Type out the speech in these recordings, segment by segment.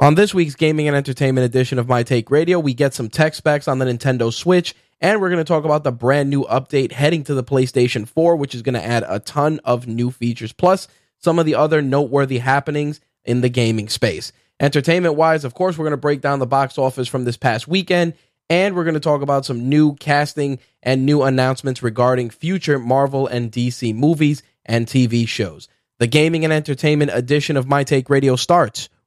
On this week's gaming and entertainment edition of My Take Radio, we get some tech specs on the Nintendo Switch, and we're going to talk about the brand new update heading to the PlayStation 4, which is going to add a ton of new features, plus some of the other noteworthy happenings in the gaming space. Entertainment wise, of course, we're going to break down the box office from this past weekend, and we're going to talk about some new casting and new announcements regarding future Marvel and DC movies and TV shows. The gaming and entertainment edition of My Take Radio starts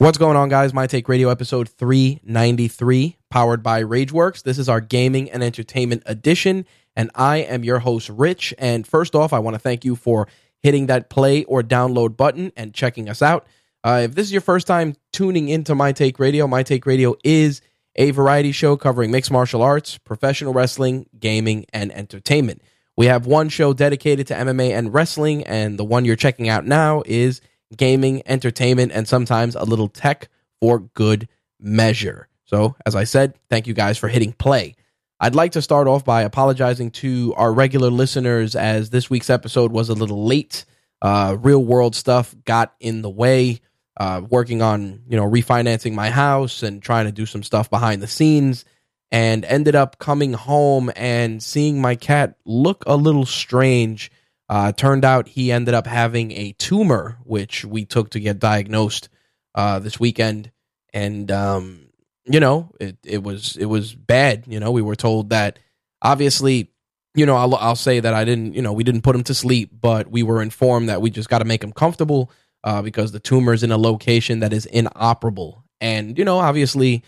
What's going on, guys? My Take Radio episode 393, powered by Rageworks. This is our gaming and entertainment edition, and I am your host, Rich. And first off, I want to thank you for hitting that play or download button and checking us out. Uh, if this is your first time tuning into My Take Radio, My Take Radio is a variety show covering mixed martial arts, professional wrestling, gaming, and entertainment. We have one show dedicated to MMA and wrestling, and the one you're checking out now is gaming, entertainment, and sometimes a little tech for good measure. So, as I said, thank you guys for hitting play. I'd like to start off by apologizing to our regular listeners as this week's episode was a little late. Uh, real world stuff got in the way. Uh, working on you know refinancing my house and trying to do some stuff behind the scenes, and ended up coming home and seeing my cat look a little strange uh, turned out he ended up having a tumor, which we took to get diagnosed uh, this weekend, and um, you know it it was it was bad. You know, we were told that obviously, you know, I'll I'll say that I didn't, you know, we didn't put him to sleep, but we were informed that we just got to make him comfortable uh, because the tumor is in a location that is inoperable, and you know, obviously.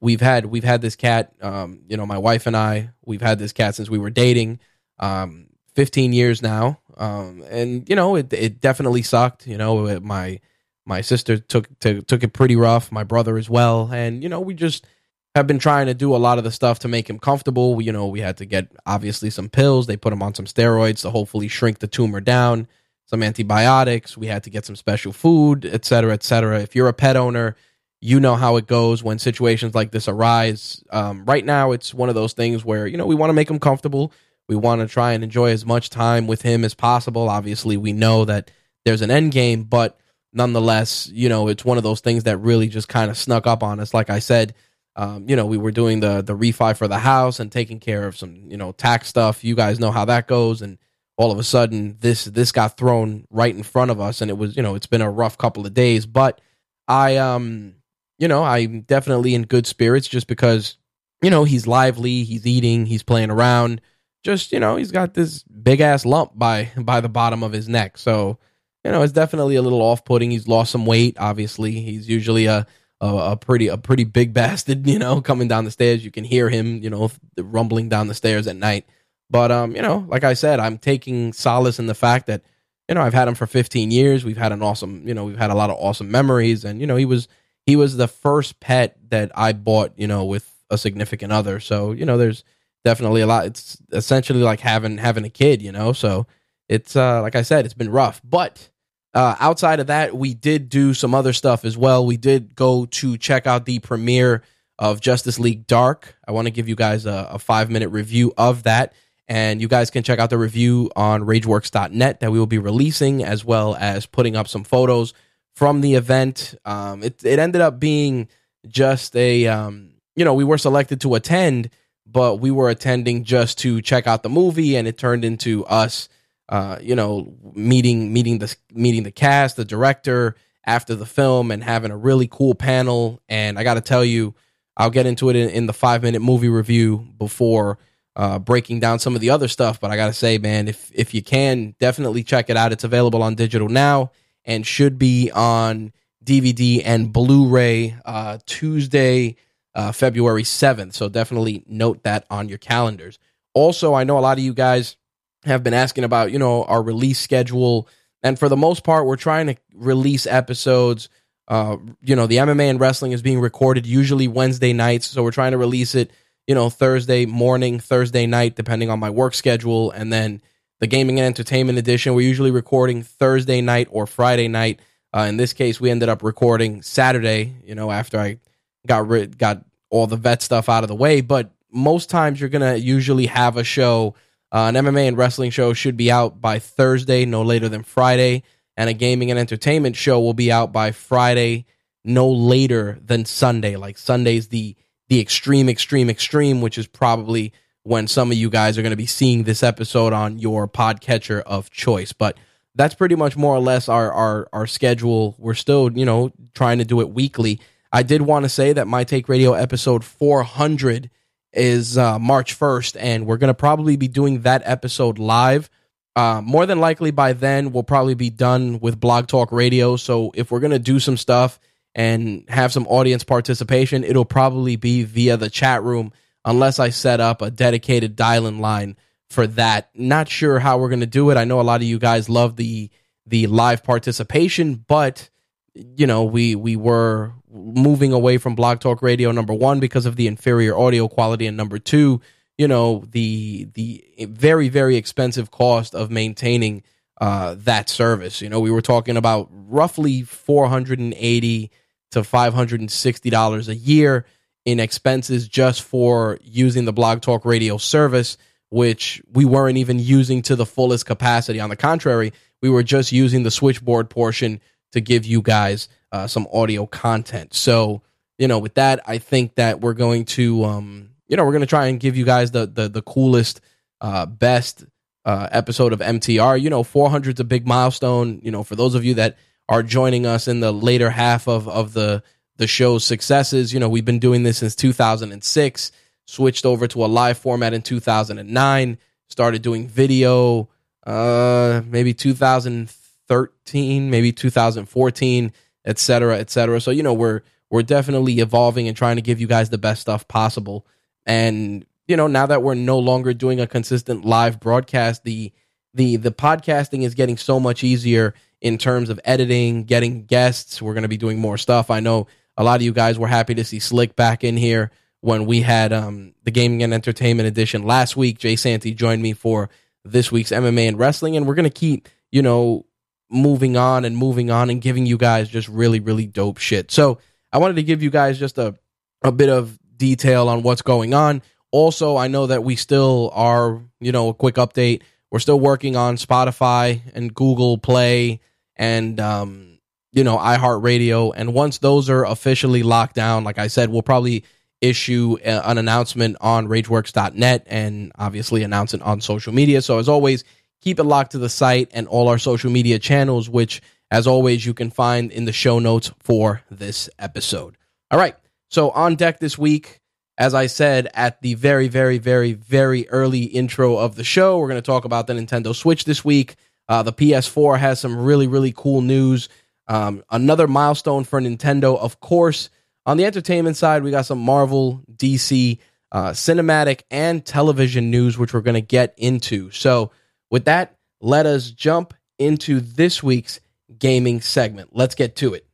We've had we've had this cat, um, you know, my wife and I. We've had this cat since we were dating. Um, 15 years now. Um, and you know, it it definitely sucked. You know, my my sister took to, took it pretty rough. My brother as well, and you know, we just have been trying to do a lot of the stuff to make him comfortable. You know, we had to get obviously some pills. They put him on some steroids to hopefully shrink the tumor down. Some antibiotics. We had to get some special food, et cetera, et cetera. If you're a pet owner, you know how it goes when situations like this arise. Um, right now, it's one of those things where you know we want to make him comfortable we want to try and enjoy as much time with him as possible. Obviously, we know that there's an end game, but nonetheless, you know, it's one of those things that really just kind of snuck up on us. Like I said, um, you know, we were doing the the refi for the house and taking care of some, you know, tax stuff. You guys know how that goes, and all of a sudden, this this got thrown right in front of us, and it was, you know, it's been a rough couple of days. But I, um, you know, I'm definitely in good spirits just because, you know, he's lively, he's eating, he's playing around just you know he's got this big ass lump by by the bottom of his neck so you know it's definitely a little off putting he's lost some weight obviously he's usually a, a, a pretty a pretty big bastard you know coming down the stairs you can hear him you know rumbling down the stairs at night but um you know like i said i'm taking solace in the fact that you know i've had him for 15 years we've had an awesome you know we've had a lot of awesome memories and you know he was he was the first pet that i bought you know with a significant other so you know there's definitely a lot. It's essentially like having having a kid, you know. So it's uh, like I said, it's been rough. But uh, outside of that, we did do some other stuff as well. We did go to check out the premiere of Justice League Dark. I want to give you guys a, a five minute review of that. And you guys can check out the review on rageworks.net that we will be releasing, as well as putting up some photos from the event. Um, it, it ended up being just a, um, you know, we were selected to attend, but we were attending just to check out the movie, and it turned into us, uh, you know, meeting meeting the meeting the cast, the director after the film, and having a really cool panel. And I got to tell you, I'll get into it in, in the five minute movie review before uh, breaking down some of the other stuff. But I got to say, man, if if you can, definitely check it out. It's available on digital now and should be on DVD and Blu-ray uh, Tuesday uh, February 7th. So definitely note that on your calendars. Also, I know a lot of you guys have been asking about, you know, our release schedule. And for the most part, we're trying to release episodes. Uh, you know, the MMA and wrestling is being recorded usually Wednesday nights. So we're trying to release it, you know, Thursday morning, Thursday night, depending on my work schedule. And then the gaming and entertainment edition, we're usually recording Thursday night or Friday night. Uh, in this case, we ended up recording Saturday, you know, after I got rid, got all the vet stuff out of the way. But most times you're to usually have a show uh, an MMA and wrestling show should be out by Thursday, no later than Friday, and a gaming and entertainment show will be out by Friday, no later than Sunday. Like Sunday's the the extreme, extreme, extreme, which is probably when some of you guys are going to be seeing this episode on your podcatcher of choice. But that's pretty much more or less our our our schedule. We're still, you know, trying to do it weekly. I did want to say that my take radio episode 400 is uh, March 1st, and we're going to probably be doing that episode live. Uh, more than likely by then, we'll probably be done with Blog Talk Radio. So if we're going to do some stuff and have some audience participation, it'll probably be via the chat room, unless I set up a dedicated dial-in line for that. Not sure how we're going to do it. I know a lot of you guys love the the live participation, but you know we we were moving away from blog talk radio number one because of the inferior audio quality and number two you know the the very very expensive cost of maintaining uh, that service. You know we were talking about roughly 480 to 560 dollars a year in expenses just for using the blog talk radio service which we weren't even using to the fullest capacity. On the contrary we were just using the switchboard portion to give you guys uh, some audio content. So, you know, with that, I think that we're going to, um, you know, we're going to try and give you guys the the, the coolest, uh, best uh, episode of MTR. You know, 400 is a big milestone. You know, for those of you that are joining us in the later half of of the the show's successes, you know, we've been doing this since 2006. Switched over to a live format in 2009. Started doing video, uh, maybe 2013, maybe 2014 et cetera, et cetera. So, you know, we're we're definitely evolving and trying to give you guys the best stuff possible. And, you know, now that we're no longer doing a consistent live broadcast, the the the podcasting is getting so much easier in terms of editing, getting guests. We're gonna be doing more stuff. I know a lot of you guys were happy to see Slick back in here when we had um, the gaming and entertainment edition last week. Jay Santy joined me for this week's MMA and wrestling, and we're gonna keep, you know, moving on and moving on and giving you guys just really, really dope shit. So I wanted to give you guys just a, a bit of detail on what's going on. Also, I know that we still are, you know, a quick update. We're still working on Spotify and Google Play and, um, you know, iHeartRadio. And once those are officially locked down, like I said, we'll probably issue a, an announcement on rageworks.net and obviously announce it on social media. So as always, keep it locked to the site and all our social media channels, which, as always, you can find in the show notes for this episode. All right. So, on deck this week, as I said at the very, very, very, very early intro of the show, we're going to talk about the Nintendo Switch this week. Uh, the PS4 has some really, really cool news. Um, another milestone for Nintendo, of course. On the entertainment side, we got some Marvel, DC, uh, cinematic, and television news, which we're going to get into. So, with that, let us jump into this week's gaming segment. Let's get to it.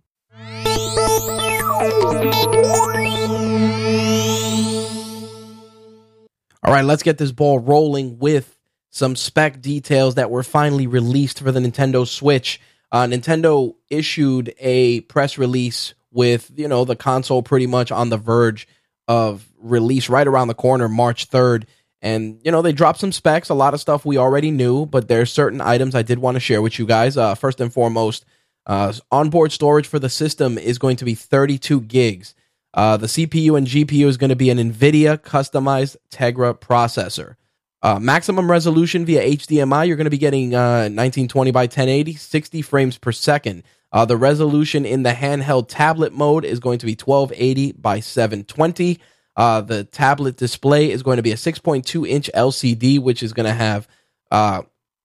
All right, let's get this ball rolling with some spec details that were finally released for the Nintendo Switch. Uh, Nintendo issued a press release with, you know, the console pretty much on the verge of release right around the corner, March 3rd. And, you know, they dropped some specs, a lot of stuff we already knew, but there's certain items I did want to share with you guys. Uh, first and foremost, uh, onboard storage for the system is going to be 32 gigs. Uh, the CPU and GPU is going to be an NVIDIA customized Tegra processor. Uh, maximum resolution via HDMI, you're going to be getting 1920 uh, by 1080, 60 frames per second. Uh, the resolution in the handheld tablet mode is going to be 1280 by 720. Uh, the tablet display is going to be a 6.2 inch LCD, which is going to have, uh,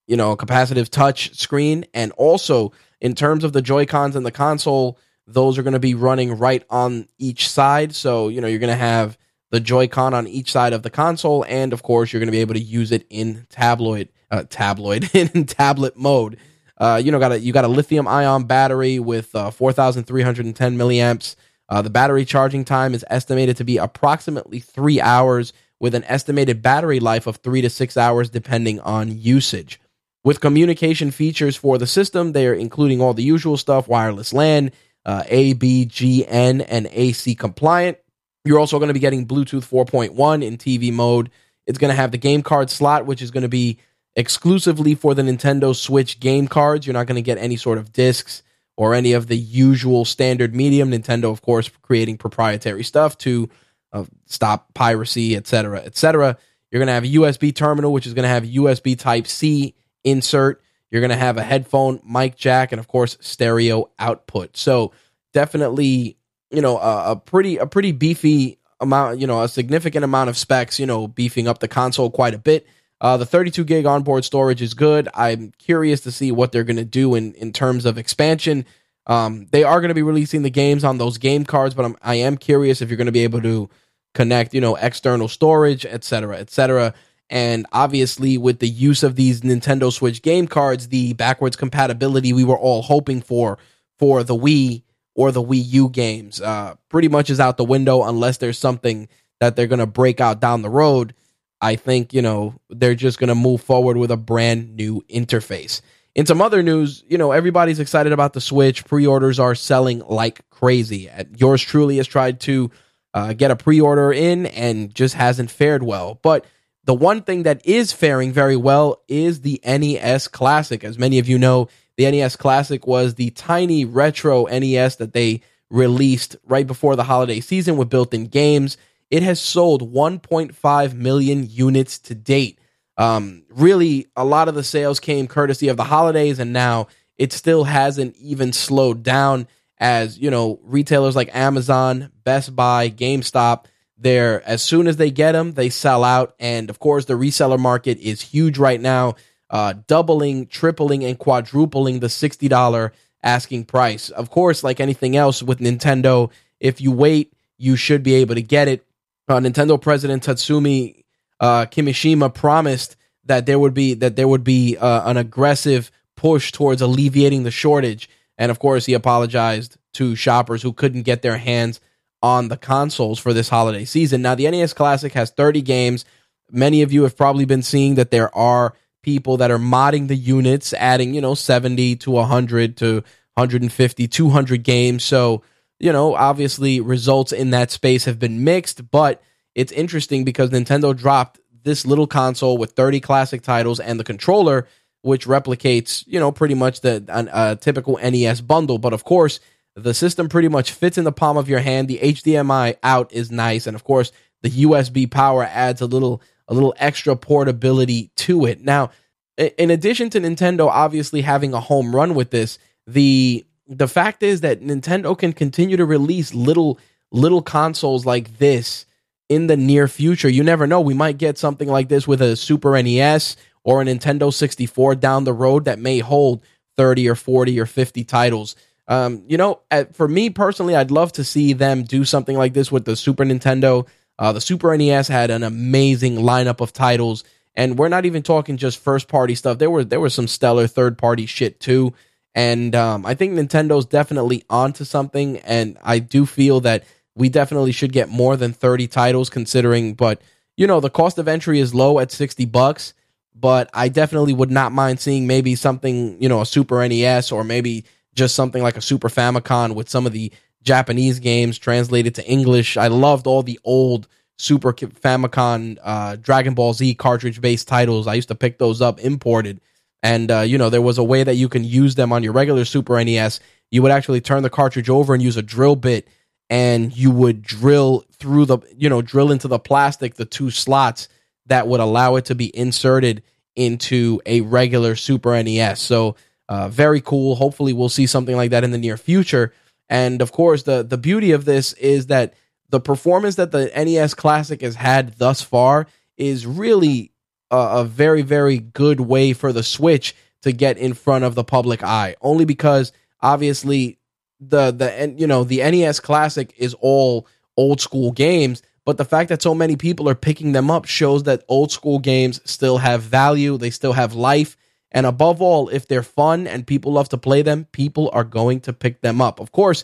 you know, a capacitive touch screen. And also, in terms of the Joy Cons and the console, those are going to be running right on each side. So, you know, you're going to have the Joy-Con on each side of the console, and of course, you're going to be able to use it in tabloid, uh, tabloid in tablet mode. Uh, you know, got a you got a lithium ion battery with uh, 4,310 milliamps. Uh, the battery charging time is estimated to be approximately three hours, with an estimated battery life of three to six hours, depending on usage. With communication features for the system, they are including all the usual stuff: wireless LAN, uh, ABGN, and AC compliant. You're also going to be getting Bluetooth 4.1 in TV mode. It's going to have the game card slot, which is going to be exclusively for the Nintendo Switch game cards. You're not going to get any sort of discs or any of the usual standard medium. Nintendo, of course, creating proprietary stuff to uh, stop piracy, etc., etc. You're going to have a USB terminal, which is going to have USB Type C insert. You're going to have a headphone, mic jack, and of course, stereo output. So definitely you know a, a pretty a pretty beefy amount, you know, a significant amount of specs, you know, beefing up the console quite a bit. Uh, the 32 gig onboard storage is good. I'm curious to see what they're going to do in, in terms of expansion. Um, they are going to be releasing the games on those game cards, but I'm, I am curious if you're going to be able to connect, you know, external storage, etc., etc. And obviously, with the use of these Nintendo Switch game cards, the backwards compatibility we were all hoping for for the Wii or the Wii U games uh, pretty much is out the window unless there's something that they're going to break out down the road. I think, you know, they're just going to move forward with a brand new interface. In some other news, you know, everybody's excited about the Switch. Pre orders are selling like crazy. Yours truly has tried to uh, get a pre order in and just hasn't fared well. But the one thing that is faring very well is the NES Classic. As many of you know, the NES Classic was the tiny retro NES that they released right before the holiday season with built in games. It has sold 1.5 million units to date. Um, really, a lot of the sales came courtesy of the holidays, and now it still hasn't even slowed down. As you know, retailers like Amazon, Best Buy, GameStop, they're as soon as they get them, they sell out. And of course, the reseller market is huge right now uh, doubling, tripling, and quadrupling the $60 asking price. Of course, like anything else with Nintendo, if you wait, you should be able to get it. Uh, Nintendo President Tatsumi uh, Kimishima promised that there would be that there would be uh, an aggressive push towards alleviating the shortage, and of course, he apologized to shoppers who couldn't get their hands on the consoles for this holiday season. Now, the NES Classic has 30 games. Many of you have probably been seeing that there are people that are modding the units, adding, you know, 70 to 100 to 150, 200 games. So, you know, obviously results in that space have been mixed, but it's interesting because Nintendo dropped this little console with 30 classic titles and the controller, which replicates, you know, pretty much the a typical NES bundle. But of course, the system pretty much fits in the palm of your hand. The HDMI out is nice, and of course, the USB power adds a little a little extra portability to it. Now, in addition to Nintendo obviously having a home run with this, the the fact is that Nintendo can continue to release little little consoles like this in the near future. You never know. We might get something like this with a Super NES or a Nintendo 64 down the road that may hold 30 or 40 or 50 titles. Um, you know, for me personally, I'd love to see them do something like this with the Super Nintendo. Uh, the Super NES had an amazing lineup of titles, and we're not even talking just first party stuff. There were there was some stellar third party shit too, and um, I think Nintendo's definitely onto something. And I do feel that we definitely should get more than thirty titles, considering. But you know, the cost of entry is low at sixty bucks. But I definitely would not mind seeing maybe something, you know, a Super NES or maybe just something like a Super Famicom with some of the Japanese games translated to English. I loved all the old Super Famicom uh, Dragon Ball Z cartridge based titles. I used to pick those up imported. And, uh, you know, there was a way that you can use them on your regular Super NES. You would actually turn the cartridge over and use a drill bit, and you would drill through the, you know, drill into the plastic the two slots that would allow it to be inserted into a regular Super NES. So, uh, very cool. Hopefully, we'll see something like that in the near future. And of course, the the beauty of this is that the performance that the NES Classic has had thus far is really a, a very very good way for the Switch to get in front of the public eye. Only because obviously the the and you know the NES Classic is all old school games, but the fact that so many people are picking them up shows that old school games still have value, they still have life, and above all, if they're fun and people love to play them, people are going to pick them up. Of course,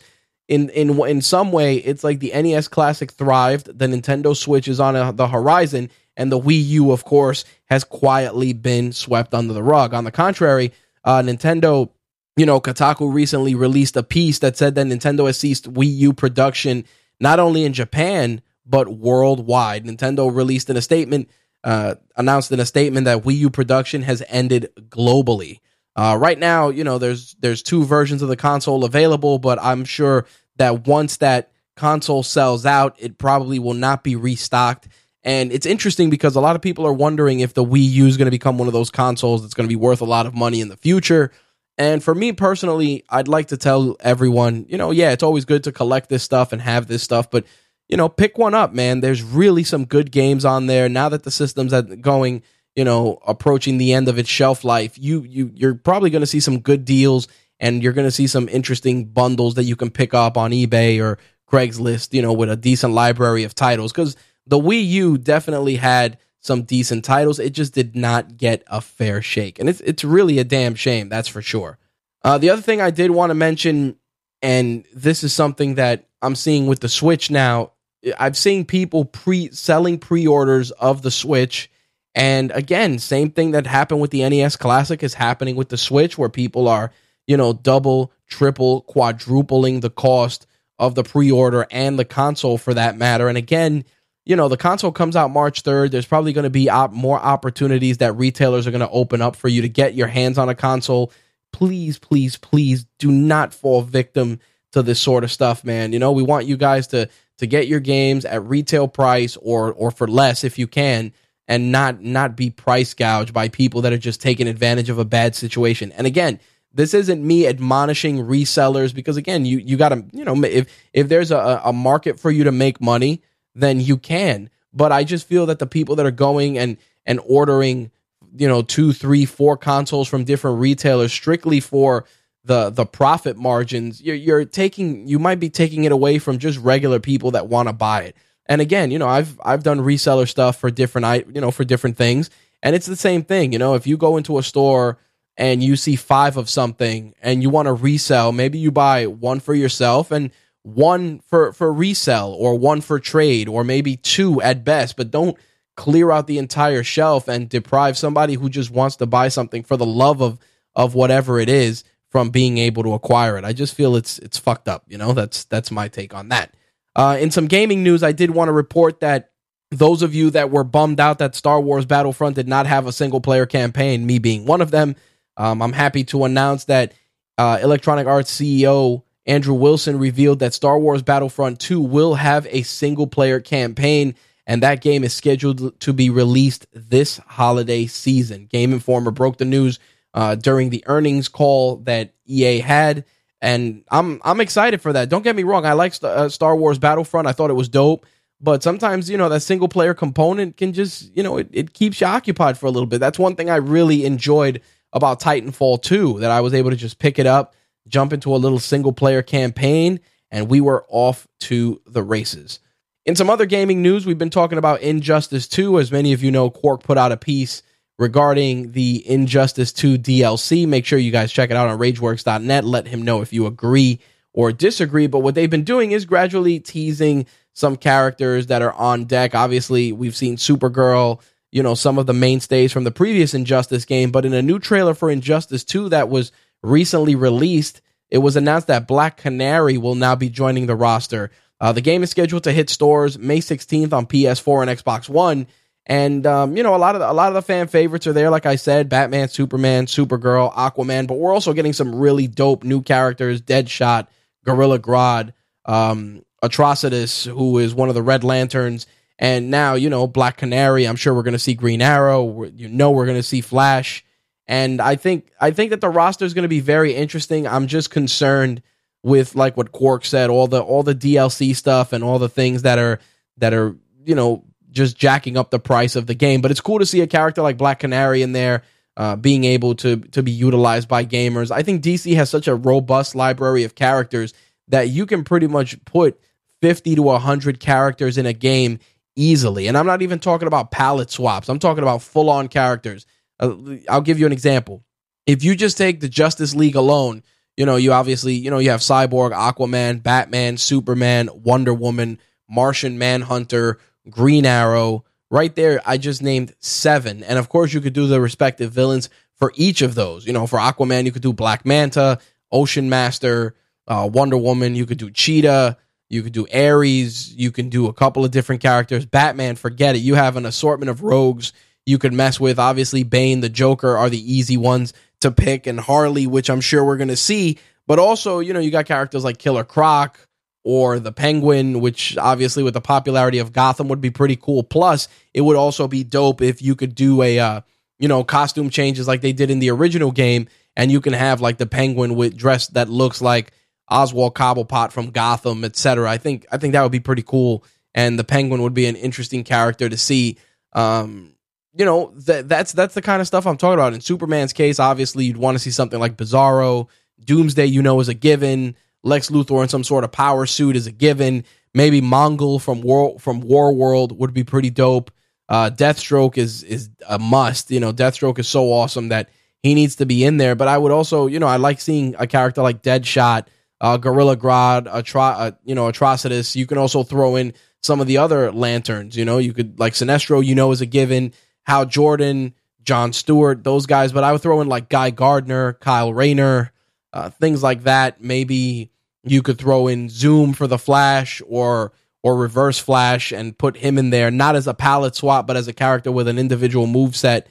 in in in some way, it's like the NES Classic thrived, the Nintendo Switch is on a, the horizon, and the Wii U, of course, has quietly been swept under the rug. On the contrary, uh, Nintendo, you know, Kotaku recently released a piece that said that Nintendo has ceased Wii U production not only in Japan but worldwide. Nintendo released in a statement, uh, announced in a statement that Wii U production has ended globally. Uh, right now, you know, there's there's two versions of the console available, but I'm sure that once that console sells out, it probably will not be restocked. And it's interesting because a lot of people are wondering if the Wii U is going to become one of those consoles that's going to be worth a lot of money in the future. And for me personally, I'd like to tell everyone, you know, yeah, it's always good to collect this stuff and have this stuff, but you know, pick one up, man. There's really some good games on there. Now that the system's going, you know, approaching the end of its shelf life, you you you're probably going to see some good deals and you're going to see some interesting bundles that you can pick up on eBay or Craigslist, you know, with a decent library of titles cuz the Wii U definitely had some decent titles. It just did not get a fair shake. And it's it's really a damn shame, that's for sure. Uh, the other thing I did want to mention and this is something that I'm seeing with the Switch now I've seen people pre selling pre-orders of the Switch and again, same thing that happened with the NES Classic is happening with the Switch where people are, you know, double, triple, quadrupling the cost of the pre-order and the console for that matter. And again, you know, the console comes out March 3rd. There's probably going to be op- more opportunities that retailers are going to open up for you to get your hands on a console. Please, please, please do not fall victim to this sort of stuff, man. You know, we want you guys to to get your games at retail price or or for less if you can and not not be price gouged by people that are just taking advantage of a bad situation. And again, this isn't me admonishing resellers because again, you you got to you know if if there's a, a market for you to make money, then you can. But I just feel that the people that are going and and ordering you know two, three, four consoles from different retailers strictly for the the profit margins you're, you're taking you might be taking it away from just regular people that want to buy it and again you know i've i've done reseller stuff for different I you know for different things and it's the same thing you know if you go into a store and you see five of something and you want to resell maybe you buy one for yourself and one for for resell or one for trade or maybe two at best but don't clear out the entire shelf and deprive somebody who just wants to buy something for the love of of whatever it is from being able to acquire it. I just feel it's it's fucked up. You know, that's that's my take on that. Uh, in some gaming news, I did want to report that those of you that were bummed out that Star Wars Battlefront did not have a single player campaign, me being one of them, um, I'm happy to announce that uh, Electronic Arts CEO Andrew Wilson revealed that Star Wars Battlefront 2 will have a single player campaign, and that game is scheduled to be released this holiday season. Game Informer broke the news uh, during the earnings call that EA had, and I'm I'm excited for that. Don't get me wrong, I like uh, Star Wars Battlefront. I thought it was dope, but sometimes you know that single player component can just you know it, it keeps you occupied for a little bit. That's one thing I really enjoyed about Titanfall 2 that I was able to just pick it up, jump into a little single player campaign, and we were off to the races. In some other gaming news, we've been talking about Injustice 2. As many of you know, Quark put out a piece regarding the Injustice 2 DLC. Make sure you guys check it out on rageworks.net. Let him know if you agree or disagree. But what they've been doing is gradually teasing some characters that are on deck. Obviously, we've seen Supergirl, you know, some of the mainstays from the previous Injustice game. But in a new trailer for Injustice 2 that was recently released, it was announced that Black Canary will now be joining the roster. Uh, the game is scheduled to hit stores May 16th on PS4 and Xbox One. And um, you know, a lot of the, a lot of the fan favorites are there. Like I said, Batman, Superman, Supergirl, Aquaman. But we're also getting some really dope new characters: Deadshot, Gorilla Grodd, um, Atrocitus, who is one of the Red Lanterns, and now you know Black Canary. I'm sure we're going to see Green Arrow. We're, you know, we're going to see Flash. And I think I think that the roster is going to be very interesting. I'm just concerned with like what Quark said, all the all the DLC stuff and all the things that are that are you know just jacking up the price of the game. But it's cool to see a character like Black Canary in there uh, being able to to be utilized by gamers. I think DC has such a robust library of characters that you can pretty much put 50 to 100 characters in a game easily. And I'm not even talking about palette swaps, I'm talking about full on characters. Uh, I'll give you an example. If you just take the Justice League alone, you know, you obviously, you know, you have Cyborg, Aquaman, Batman, Superman, Wonder Woman, Martian Manhunter, Green Arrow. Right there, I just named seven. And of course, you could do the respective villains for each of those. You know, for Aquaman, you could do Black Manta, Ocean Master, uh, Wonder Woman, you could do Cheetah, you could do Ares, you can do a couple of different characters. Batman, forget it. You have an assortment of rogues you could mess with. Obviously, Bane, the Joker are the easy ones to pick, and Harley, which I'm sure we're going to see. But also, you know, you got characters like Killer Croc or the Penguin, which obviously with the popularity of Gotham would be pretty cool. Plus, it would also be dope if you could do a, uh, you know, costume changes like they did in the original game, and you can have like the Penguin with dress that looks like Oswald Cobblepot from Gotham, etc. I think I think that would be pretty cool, and the Penguin would be an interesting character to see. Um, you know that that's that's the kind of stuff I'm talking about. In Superman's case, obviously you'd want to see something like Bizarro, Doomsday. You know, is a given. Lex Luthor in some sort of power suit is a given. Maybe Mongul from War from War World would be pretty dope. Uh, Deathstroke is is a must. You know, Deathstroke is so awesome that he needs to be in there. But I would also, you know, I like seeing a character like Deadshot, uh, Gorilla Grodd, Atro- uh, you know, Atrocitus. You can also throw in some of the other lanterns. You know, you could like Sinestro. You know, is a given. Hal Jordan, John Stewart, those guys. But I would throw in like Guy Gardner, Kyle Rayner, uh, things like that. Maybe you could throw in Zoom for the Flash or or Reverse Flash and put him in there, not as a palette swap, but as a character with an individual move set.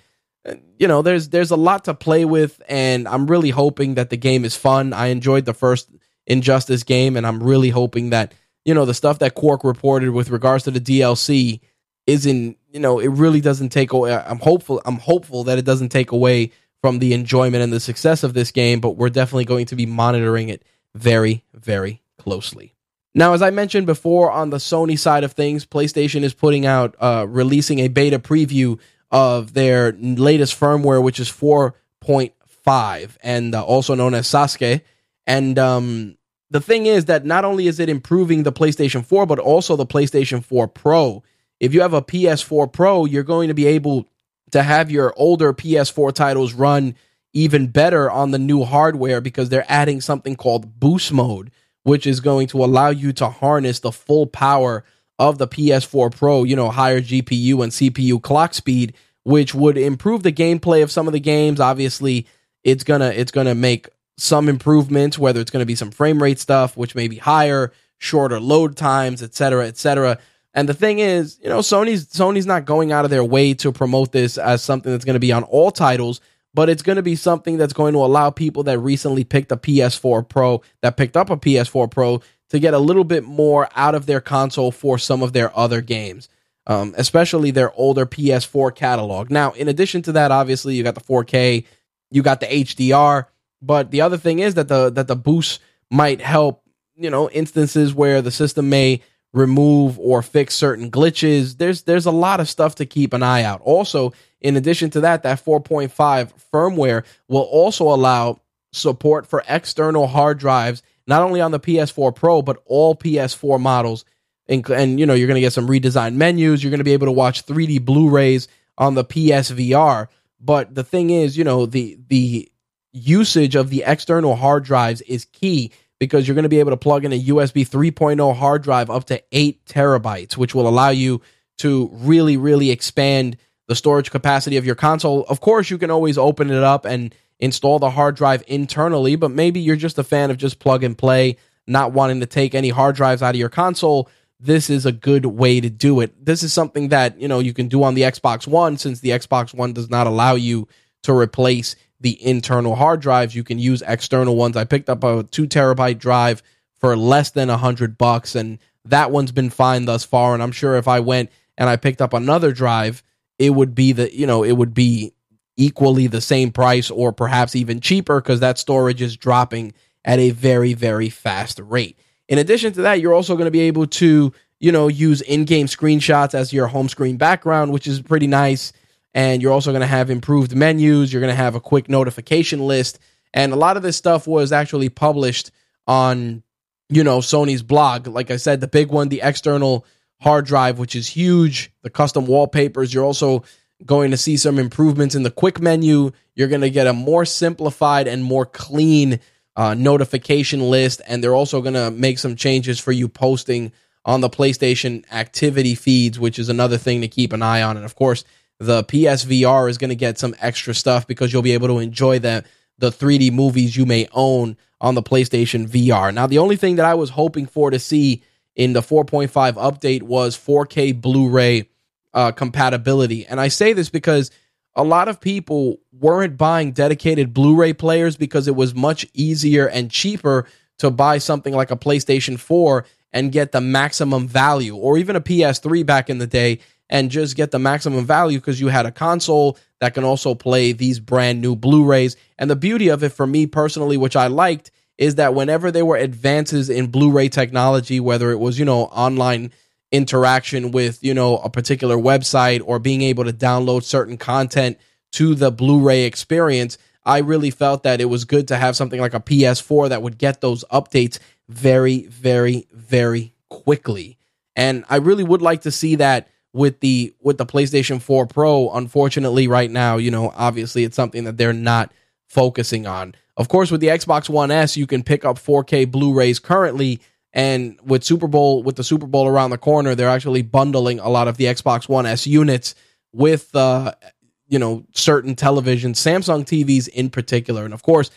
You know, there's there's a lot to play with, and I'm really hoping that the game is fun. I enjoyed the first Injustice game, and I'm really hoping that you know the stuff that Quark reported with regards to the DLC isn't you know it really doesn't take away i'm hopeful i'm hopeful that it doesn't take away from the enjoyment and the success of this game but we're definitely going to be monitoring it very very closely. Now as i mentioned before on the sony side of things playstation is putting out uh releasing a beta preview of their latest firmware which is 4.5 and uh, also known as sasuke. And um the thing is that not only is it improving the PlayStation 4, but also the PlayStation 4 Pro if you have a PS4 Pro, you're going to be able to have your older PS4 titles run even better on the new hardware because they're adding something called boost mode, which is going to allow you to harness the full power of the PS4 Pro, you know, higher GPU and CPU clock speed, which would improve the gameplay of some of the games. Obviously, it's to it's to make some improvements whether it's going to be some frame rate stuff which may be higher, shorter load times, et cetera, et cetera. And the thing is, you know, Sony's Sony's not going out of their way to promote this as something that's going to be on all titles, but it's going to be something that's going to allow people that recently picked a PS4 Pro, that picked up a PS4 Pro, to get a little bit more out of their console for some of their other games, um, especially their older PS4 catalog. Now, in addition to that, obviously you got the 4K, you got the HDR, but the other thing is that the that the boost might help, you know, instances where the system may remove or fix certain glitches. There's there's a lot of stuff to keep an eye out. Also, in addition to that, that 4.5 firmware will also allow support for external hard drives, not only on the PS4 Pro but all PS4 models. And, and you know you're going to get some redesigned menus. You're going to be able to watch 3D Blu-rays on the PSVR. But the thing is, you know the the usage of the external hard drives is key because you're going to be able to plug in a USB 3.0 hard drive up to 8 terabytes, which will allow you to really, really expand the storage capacity of your console. Of course, you can always open it up and install the hard drive internally, but maybe you're just a fan of just plug and play, not wanting to take any hard drives out of your console. This is a good way to do it. This is something that, you know, you can do on the Xbox One since the Xbox One does not allow you to replace the internal hard drives. You can use external ones. I picked up a two terabyte drive for less than a hundred bucks, and that one's been fine thus far. And I'm sure if I went and I picked up another drive, it would be the you know it would be equally the same price or perhaps even cheaper because that storage is dropping at a very very fast rate. In addition to that, you're also going to be able to you know use in-game screenshots as your home screen background, which is pretty nice and you're also going to have improved menus. You're going to have a quick notification list, and a lot of this stuff was actually published on you know, Sony's blog. Like I said, the big one, the external hard drive, which is huge, the custom wallpapers. You're also going to see some improvements in the quick menu. You're going to get a more simplified and more clean uh, notification list. And they're also going to make some changes for you posting on the PlayStation activity feeds, which is another thing to keep an eye on. And of course, the PSVR is going to get some extra stuff because you'll be able to enjoy the, the 3D movies you may own on the PlayStation VR. Now, the only thing that I was hoping for to see in the 4.5 update was 4K Blu ray uh, compatibility. And I say this because a lot of people weren't buying dedicated Blu ray players because it was much easier and cheaper to buy something like a PlayStation 4 and get the maximum value, or even a PS3 back in the day and just get the maximum value because you had a console that can also play these brand new Blu rays. And the beauty of it for me personally, which I liked, is that whenever there were advances in Blu ray technology, whether it was, you know, online interaction with, you know, a particular website or being able to download certain content to the Blu-ray experience, I really felt that it was good to have something like a PS4 that would get those updates very very very quickly. And I really would like to see that with the with the PlayStation 4 Pro. Unfortunately, right now, you know, obviously it's something that they're not focusing on. Of course, with the Xbox One S, you can pick up 4K Blu-rays currently and with Super Bowl, with the Super Bowl around the corner, they're actually bundling a lot of the Xbox One S units with, uh, you know, certain televisions, Samsung TVs in particular. And of course,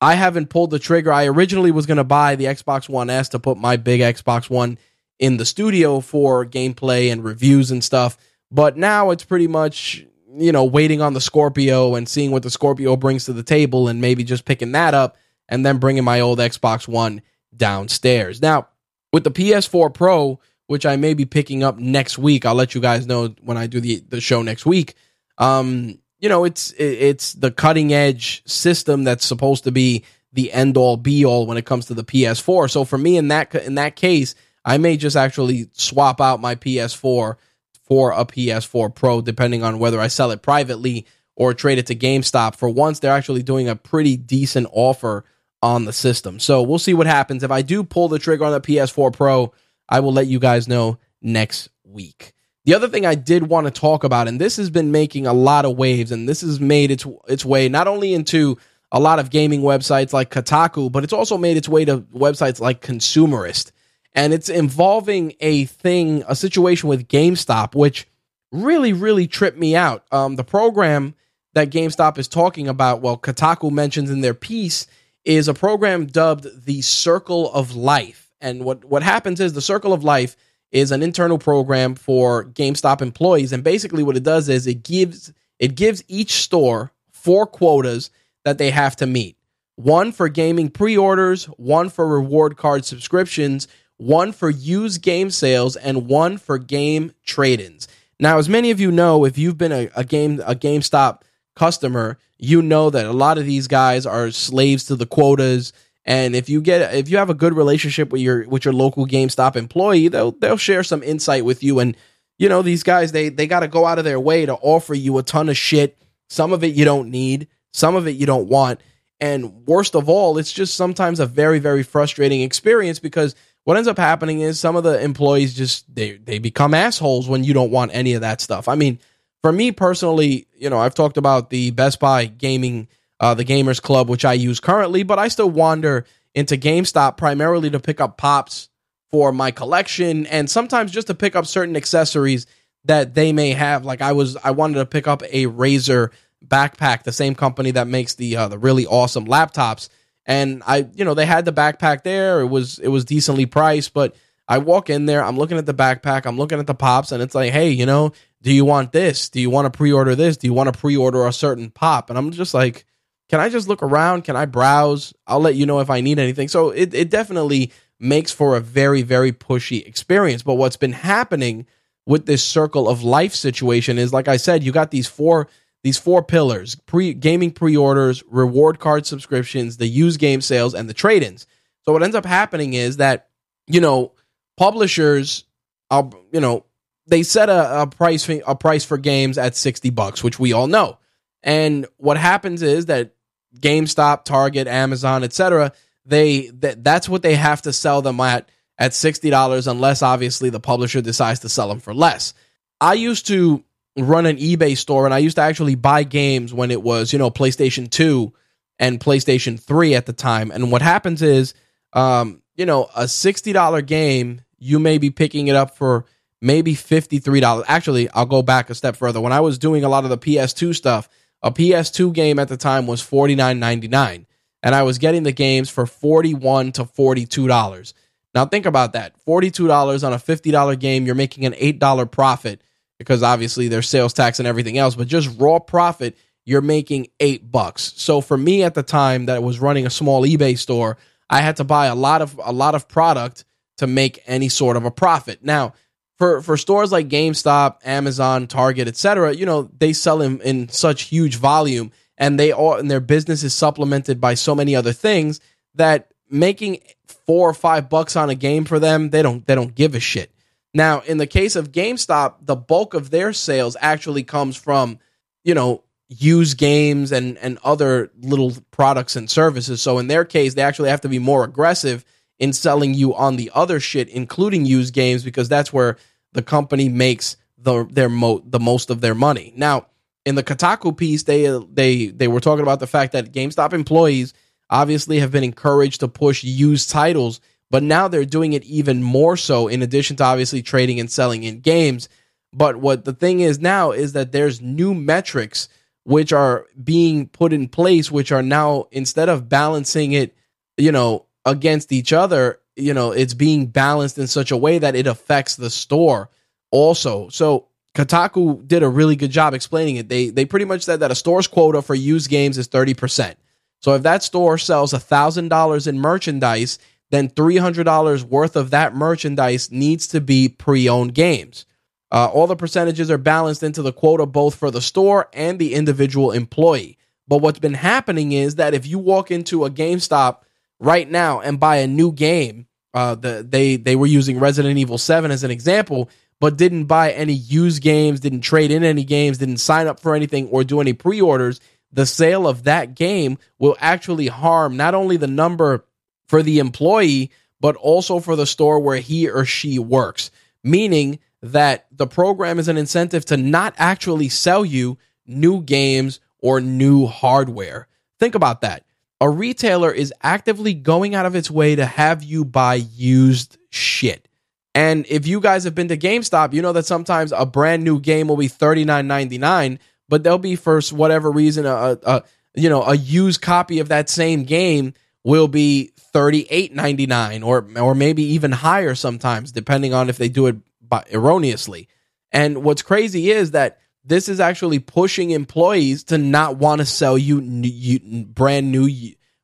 I haven't pulled the trigger. I originally was going to buy the Xbox One S to put my big Xbox One in the studio for gameplay and reviews and stuff. But now it's pretty much, you know, waiting on the Scorpio and seeing what the Scorpio brings to the table and maybe just picking that up and then bringing my old Xbox One downstairs. Now, with the PS4 Pro, which I may be picking up next week, I'll let you guys know when I do the the show next week. Um, you know, it's it's the cutting edge system that's supposed to be the end all be all when it comes to the PS4. So for me in that in that case, I may just actually swap out my PS4 for a PS4 Pro depending on whether I sell it privately or trade it to GameStop. For once they're actually doing a pretty decent offer on the system. So we'll see what happens. If I do pull the trigger on the PS4 Pro, I will let you guys know next week. The other thing I did want to talk about, and this has been making a lot of waves, and this has made its its way not only into a lot of gaming websites like Kotaku, but it's also made its way to websites like Consumerist. And it's involving a thing, a situation with GameStop, which really, really tripped me out. Um, the program that GameStop is talking about, well, Kotaku mentions in their piece, is a program dubbed the Circle of Life. And what, what happens is the Circle of Life is an internal program for GameStop employees. And basically what it does is it gives it gives each store four quotas that they have to meet. One for gaming pre-orders, one for reward card subscriptions, one for used game sales, and one for game trade-ins. Now, as many of you know, if you've been a, a game a GameStop customer, you know that a lot of these guys are slaves to the quotas. And if you get if you have a good relationship with your with your local GameStop employee, they'll they'll share some insight with you. And you know these guys they they got to go out of their way to offer you a ton of shit. Some of it you don't need, some of it you don't want, and worst of all, it's just sometimes a very very frustrating experience because what ends up happening is some of the employees just they they become assholes when you don't want any of that stuff. I mean, for me personally, you know, I've talked about the Best Buy gaming, uh, the Gamers Club, which I use currently, but I still wander into GameStop primarily to pick up pops for my collection and sometimes just to pick up certain accessories that they may have. Like I was, I wanted to pick up a Razer backpack, the same company that makes the uh, the really awesome laptops. And I, you know, they had the backpack there. It was it was decently priced, but I walk in there, I'm looking at the backpack, I'm looking at the pops, and it's like, hey, you know, do you want this? Do you want to pre-order this? Do you want to pre-order a certain pop? And I'm just like, can I just look around? Can I browse? I'll let you know if I need anything. So it, it definitely makes for a very, very pushy experience. But what's been happening with this circle of life situation is like I said, you got these four these four pillars pre gaming pre-orders, reward card subscriptions, the used game sales, and the trade-ins. So what ends up happening is that, you know, publishers are, you know, they set a, a price a price for games at 60 bucks, which we all know. And what happens is that GameStop, Target, Amazon, etc., they that that's what they have to sell them at at $60 unless obviously the publisher decides to sell them for less. I used to run an eBay store and I used to actually buy games when it was, you know, PlayStation 2 and PlayStation 3 at the time. And what happens is um, you know, a $60 game, you may be picking it up for maybe $53. Actually, I'll go back a step further. When I was doing a lot of the PS2 stuff, a PS2 game at the time was $49.99 and I was getting the games for 41 to $42. Now think about that. $42 on a $50 game, you're making an $8 profit because obviously there's sales tax and everything else, but just raw profit, you're making 8 bucks. So for me at the time that was running a small eBay store, I had to buy a lot of a lot of product to make any sort of a profit. Now, for for stores like GameStop, Amazon, Target, etc., you know, they sell in, in such huge volume and they all and their business is supplemented by so many other things that making four or five bucks on a game for them, they don't they don't give a shit. Now, in the case of GameStop, the bulk of their sales actually comes from, you know, used games and and other little products and services. So in their case, they actually have to be more aggressive in selling you on the other shit, including used games, because that's where the company makes the their mo- the most of their money. Now, in the Kotaku piece, they they they were talking about the fact that GameStop employees obviously have been encouraged to push used titles, but now they're doing it even more so. In addition to obviously trading and selling in games, but what the thing is now is that there's new metrics which are being put in place, which are now instead of balancing it, you know, against each other, you know, it's being balanced in such a way that it affects the store also. So Kotaku did a really good job explaining it. They they pretty much said that a store's quota for used games is 30%. So if that store sells $1,000 in merchandise, then $300 worth of that merchandise needs to be pre-owned games. Uh, all the percentages are balanced into the quota both for the store and the individual employee. But what's been happening is that if you walk into a GameStop right now and buy a new game, uh, the, they they were using Resident Evil Seven as an example, but didn't buy any used games, didn't trade in any games, didn't sign up for anything or do any pre-orders. The sale of that game will actually harm not only the number for the employee, but also for the store where he or she works. Meaning that the program is an incentive to not actually sell you new games or new hardware. Think about that. A retailer is actively going out of its way to have you buy used shit. And if you guys have been to GameStop, you know that sometimes a brand new game will be $39.99, but there'll be for whatever reason a, a you know a used copy of that same game will be $38.99 or or maybe even higher sometimes depending on if they do it by, erroneously. And what's crazy is that this is actually pushing employees to not want to sell you, new, you brand new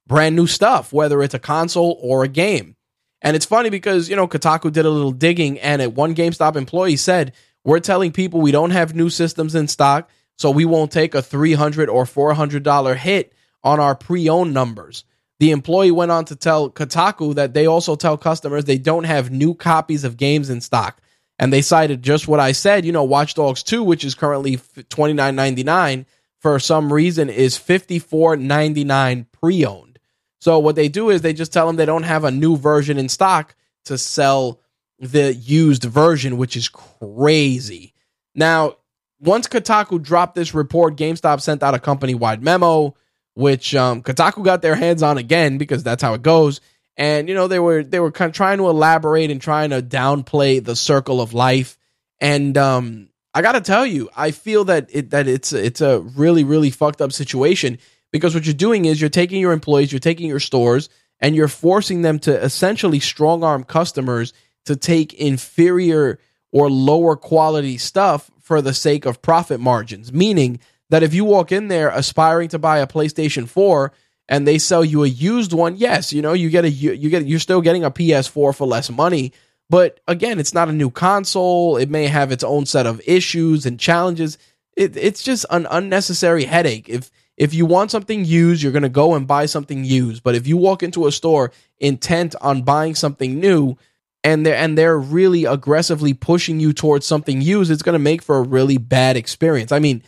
brand new stuff, whether it's a console or a game. And it's funny because, you know, Kotaku did a little digging and at one GameStop employee said, "We're telling people we don't have new systems in stock, so we won't take a 300 or $400 hit on our pre-owned numbers." The employee went on to tell Kotaku that they also tell customers they don't have new copies of games in stock and they cited just what I said. You know, Watch Dogs 2, which is currently twenty nine ninety nine, for some reason is fifty four ninety nine pre owned. So what they do is they just tell them they don't have a new version in stock to sell the used version, which is crazy. Now, once Kotaku dropped this report, GameStop sent out a company wide memo, which um, Kotaku got their hands on again because that's how it goes. And you know they were they were kind of trying to elaborate and trying to downplay the circle of life. And um i gotta tell you i feel that it that it's it's a really really fucked up situation because what you're doing is you're taking your employees you're taking your stores and you're forcing them to essentially strong arm customers to take inferior or lower quality stuff for the sake of profit margins. Meaning that if you walk in there aspiring to buy a PlayStation 4 and they sell you a used one, yes, you know, you get a you get you're still getting a PS4 for less money, but again, it's not a new console. It may have its own set of issues and challenges. It, it's just an unnecessary headache. If if you want something used, you're going to go and buy something used. But if you walk into a store intent on buying something new, and they're and they're really aggressively pushing you towards something used, it's going to make for a really bad experience. I mean,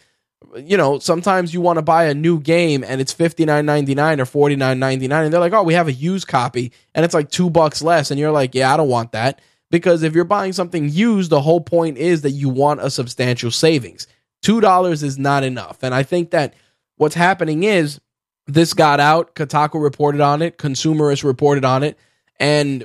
you know, sometimes you want to buy a new game and it's fifty nine ninety nine or forty nine ninety nine, and they're like, "Oh, we have a used copy," and it's like two bucks less, and you're like, "Yeah, I don't want that." Because if you're buying something used, the whole point is that you want a substantial savings. Two dollars is not enough, and I think that what's happening is this got out. Kotaku reported on it. Consumerist reported on it, and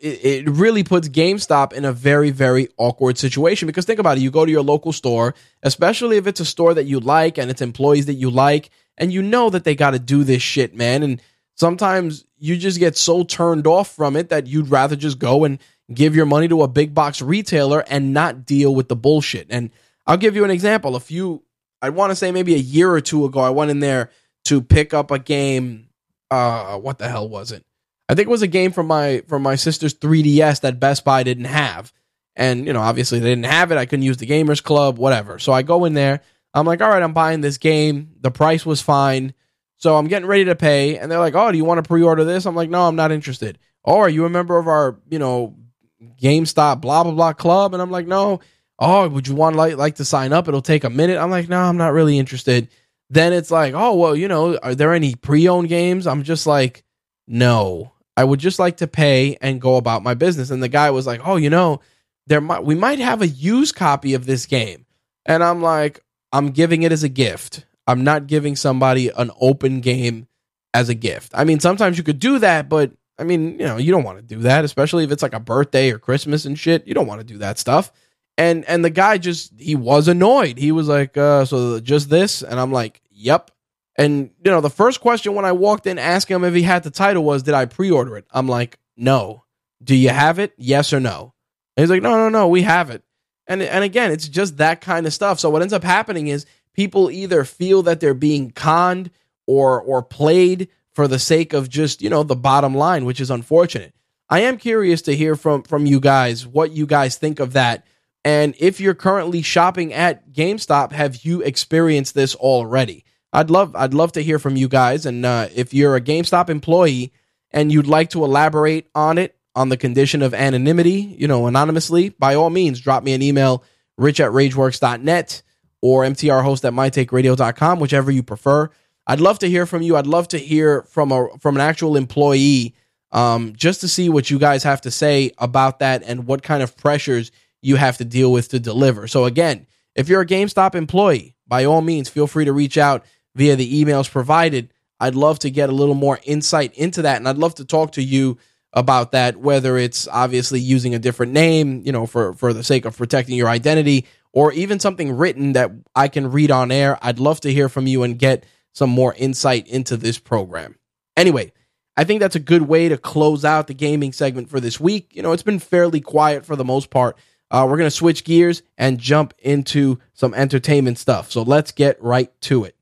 it, it really puts GameStop in a very, very awkward situation because think about it. You go to your local store, especially if it's a store that you like and it's employees that you like, and you know that they got to do this shit, man. And sometimes you just get so turned off from it that you'd rather just go and give your money to a big box retailer and not deal with the bullshit. And I'll give you an example. A few, I want to say maybe a year or two ago, I went in there to pick up a game. Uh, what the hell was it? I think it was a game from my from my sister's 3DS that Best Buy didn't have. And, you know, obviously they didn't have it. I couldn't use the Gamers Club, whatever. So I go in there. I'm like, all right, I'm buying this game. The price was fine. So I'm getting ready to pay. And they're like, oh, do you want to pre order this? I'm like, no, I'm not interested. Oh, are you a member of our, you know, GameStop blah, blah, blah club? And I'm like, no. Oh, would you want like, like to sign up? It'll take a minute. I'm like, no, I'm not really interested. Then it's like, oh, well, you know, are there any pre owned games? I'm just like, no. I would just like to pay and go about my business. And the guy was like, "Oh, you know, there might we might have a used copy of this game." And I'm like, "I'm giving it as a gift. I'm not giving somebody an open game as a gift. I mean, sometimes you could do that, but I mean, you know, you don't want to do that, especially if it's like a birthday or Christmas and shit. You don't want to do that stuff." And and the guy just he was annoyed. He was like, uh, "So just this?" And I'm like, "Yep." And you know, the first question when I walked in asking him if he had the title was, "Did I pre-order it?" I'm like, "No." Do you have it? Yes or no? And he's like, "No, no, no, we have it." And and again, it's just that kind of stuff. So what ends up happening is people either feel that they're being conned or or played for the sake of just, you know, the bottom line, which is unfortunate. I am curious to hear from from you guys what you guys think of that. And if you're currently shopping at GameStop, have you experienced this already? I'd love I'd love to hear from you guys. And uh, if you're a GameStop employee and you'd like to elaborate on it on the condition of anonymity, you know, anonymously, by all means, drop me an email, rich at rageworks.net or mtrhost at mytakeradio.com, whichever you prefer. I'd love to hear from you. I'd love to hear from a from an actual employee, um, just to see what you guys have to say about that and what kind of pressures you have to deal with to deliver. So again, if you're a GameStop employee, by all means, feel free to reach out via the emails provided. I'd love to get a little more insight into that. And I'd love to talk to you about that, whether it's obviously using a different name, you know, for, for the sake of protecting your identity, or even something written that I can read on air. I'd love to hear from you and get some more insight into this program. Anyway, I think that's a good way to close out the gaming segment for this week. You know, it's been fairly quiet for the most part. Uh, we're going to switch gears and jump into some entertainment stuff. So let's get right to it.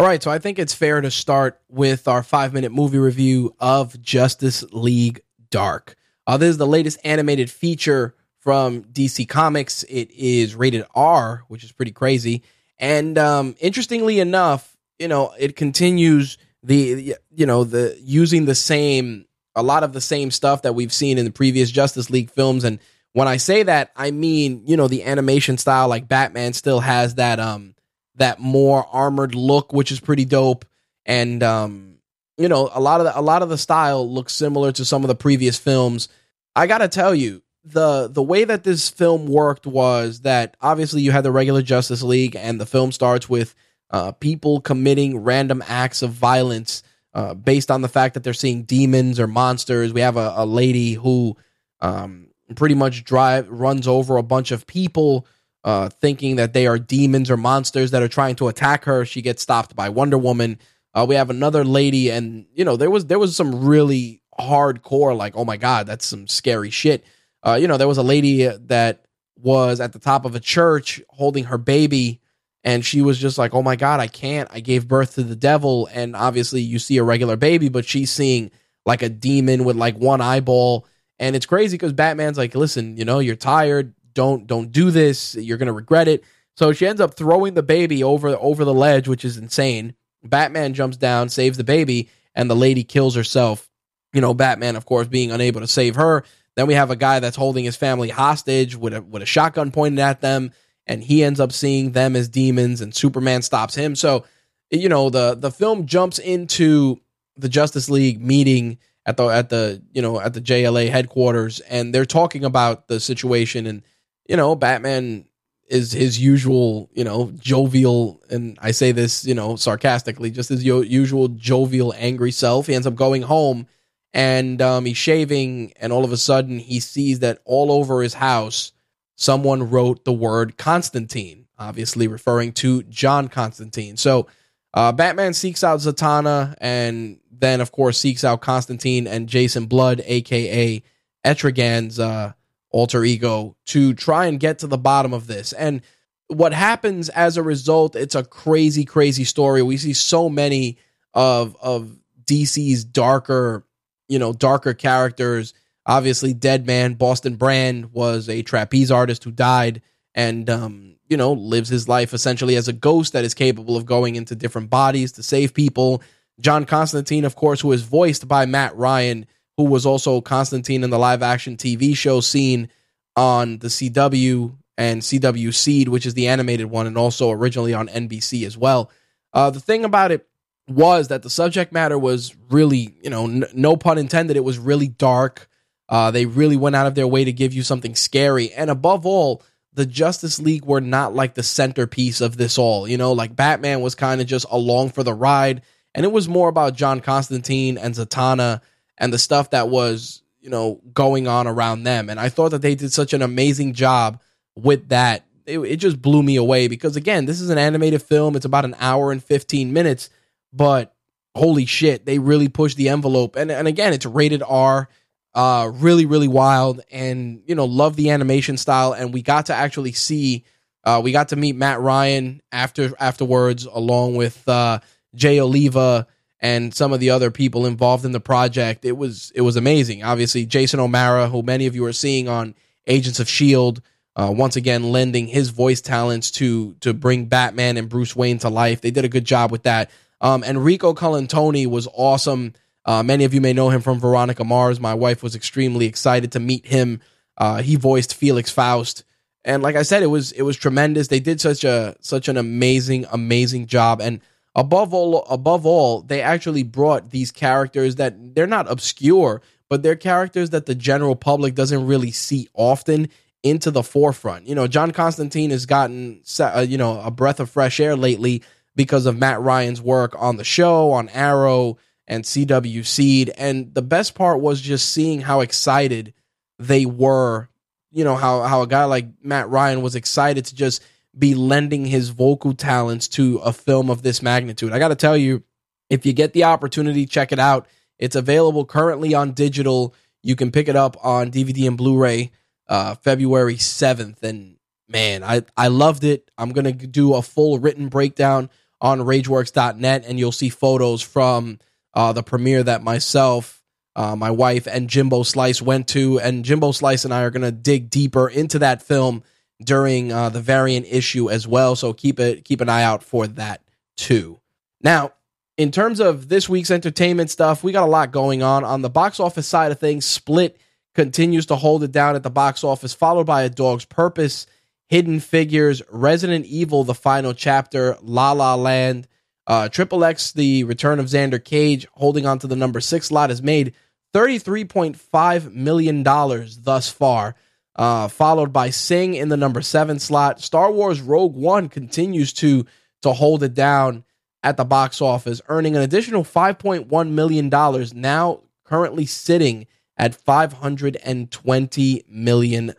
All right, so I think it's fair to start with our five minute movie review of Justice League Dark. Uh, this is the latest animated feature from DC Comics. It is rated R, which is pretty crazy. And um, interestingly enough, you know, it continues the you know the using the same a lot of the same stuff that we've seen in the previous Justice League films. And when I say that, I mean you know the animation style. Like Batman still has that um that more armored look, which is pretty dope. And um, you know, a lot of the, a lot of the style looks similar to some of the previous films. I gotta tell you, the the way that this film worked was that obviously you had the regular Justice League, and the film starts with uh, people committing random acts of violence uh, based on the fact that they're seeing demons or monsters. We have a, a lady who um, pretty much drive runs over a bunch of people uh, thinking that they are demons or monsters that are trying to attack her. She gets stopped by Wonder Woman. Uh, we have another lady, and you know there was there was some really hardcore, like oh my god, that's some scary shit. Uh, you know there was a lady that was at the top of a church holding her baby, and she was just like, oh my god, I can't. I gave birth to the devil, and obviously you see a regular baby, but she's seeing like a demon with like one eyeball. And it's crazy because Batman's like, listen, you know, you're tired don't don't do this. You're gonna regret it. So she ends up throwing the baby over over the ledge, which is insane. Batman jumps down, saves the baby, and the lady kills herself you know, Batman, of course, being unable to save her. Then we have a guy that's holding his family hostage with a with a shotgun pointed at them, and he ends up seeing them as demons, and Superman stops him. So, you know, the the film jumps into the Justice League meeting at the at the you know at the JLA headquarters, and they're talking about the situation, and you know, Batman is his usual, you know, jovial, and I say this, you know, sarcastically, just his usual jovial, angry self. He ends up going home and um, he's shaving, and all of a sudden he sees that all over his house, someone wrote the word Constantine, obviously referring to John Constantine. So uh, Batman seeks out Zatanna, and then, of course, seeks out Constantine and Jason Blood, aka Etrigan's uh, alter ego, to try and get to the bottom of this. And what happens as a result, it's a crazy, crazy story. We see so many of of DC's darker you know, darker characters. Obviously, Dead Man, Boston Brand was a trapeze artist who died and, um, you know, lives his life essentially as a ghost that is capable of going into different bodies to save people. John Constantine, of course, who is voiced by Matt Ryan, who was also Constantine in the live action TV show seen on the CW and CW Seed, which is the animated one, and also originally on NBC as well. Uh, the thing about it was that the subject matter was really, you know, n- no pun intended, it was really dark. Uh, they really went out of their way to give you something scary. And above all, the Justice League were not like the centerpiece of this all. You know, like Batman was kind of just along for the ride. And it was more about John Constantine and Zatanna and the stuff that was, you know, going on around them. And I thought that they did such an amazing job with that. It, it just blew me away because, again, this is an animated film. It's about an hour and 15 minutes but holy shit, they really pushed the envelope. And and again, it's rated R, uh, really really wild, and you know love the animation style. And we got to actually see, uh, we got to meet Matt Ryan after afterwards, along with uh, Jay Oliva and some of the other people involved in the project. It was it was amazing. Obviously, Jason O'Mara, who many of you are seeing on Agents of Shield. Uh, once again, lending his voice talents to to bring Batman and Bruce Wayne to life. They did a good job with that. Um, Enrico Colantoni was awesome. Uh, many of you may know him from Veronica Mars. My wife was extremely excited to meet him. Uh, he voiced Felix Faust, and like I said, it was it was tremendous. They did such a such an amazing amazing job, and above all above all, they actually brought these characters that they're not obscure, but they're characters that the general public doesn't really see often into the forefront. You know, John Constantine has gotten uh, you know a breath of fresh air lately because of Matt Ryan's work on the show, on Arrow, and CW Seed. And the best part was just seeing how excited they were. You know, how, how a guy like Matt Ryan was excited to just be lending his vocal talents to a film of this magnitude. I got to tell you, if you get the opportunity, check it out. It's available currently on digital. You can pick it up on DVD and Blu ray uh, February 7th. And man, I, I loved it. I'm going to do a full written breakdown on rageworks.net and you'll see photos from uh, the premiere that myself, uh, my wife, and Jimbo Slice went to. And Jimbo Slice and I are going to dig deeper into that film during uh, the variant issue as well. So keep it keep an eye out for that too. Now, in terms of this week's entertainment stuff, we got a lot going on on the box office side of things. Split continues to hold it down at the box office, followed by A Dog's Purpose Hidden Figures, Resident Evil, the final chapter, La La Land, uh, Triple X, the return of Xander Cage, holding on to the number six slot, has made $33.5 million thus far, uh, followed by Sing in the number seven slot. Star Wars Rogue One continues to, to hold it down at the box office, earning an additional $5.1 million, now currently sitting at $520 million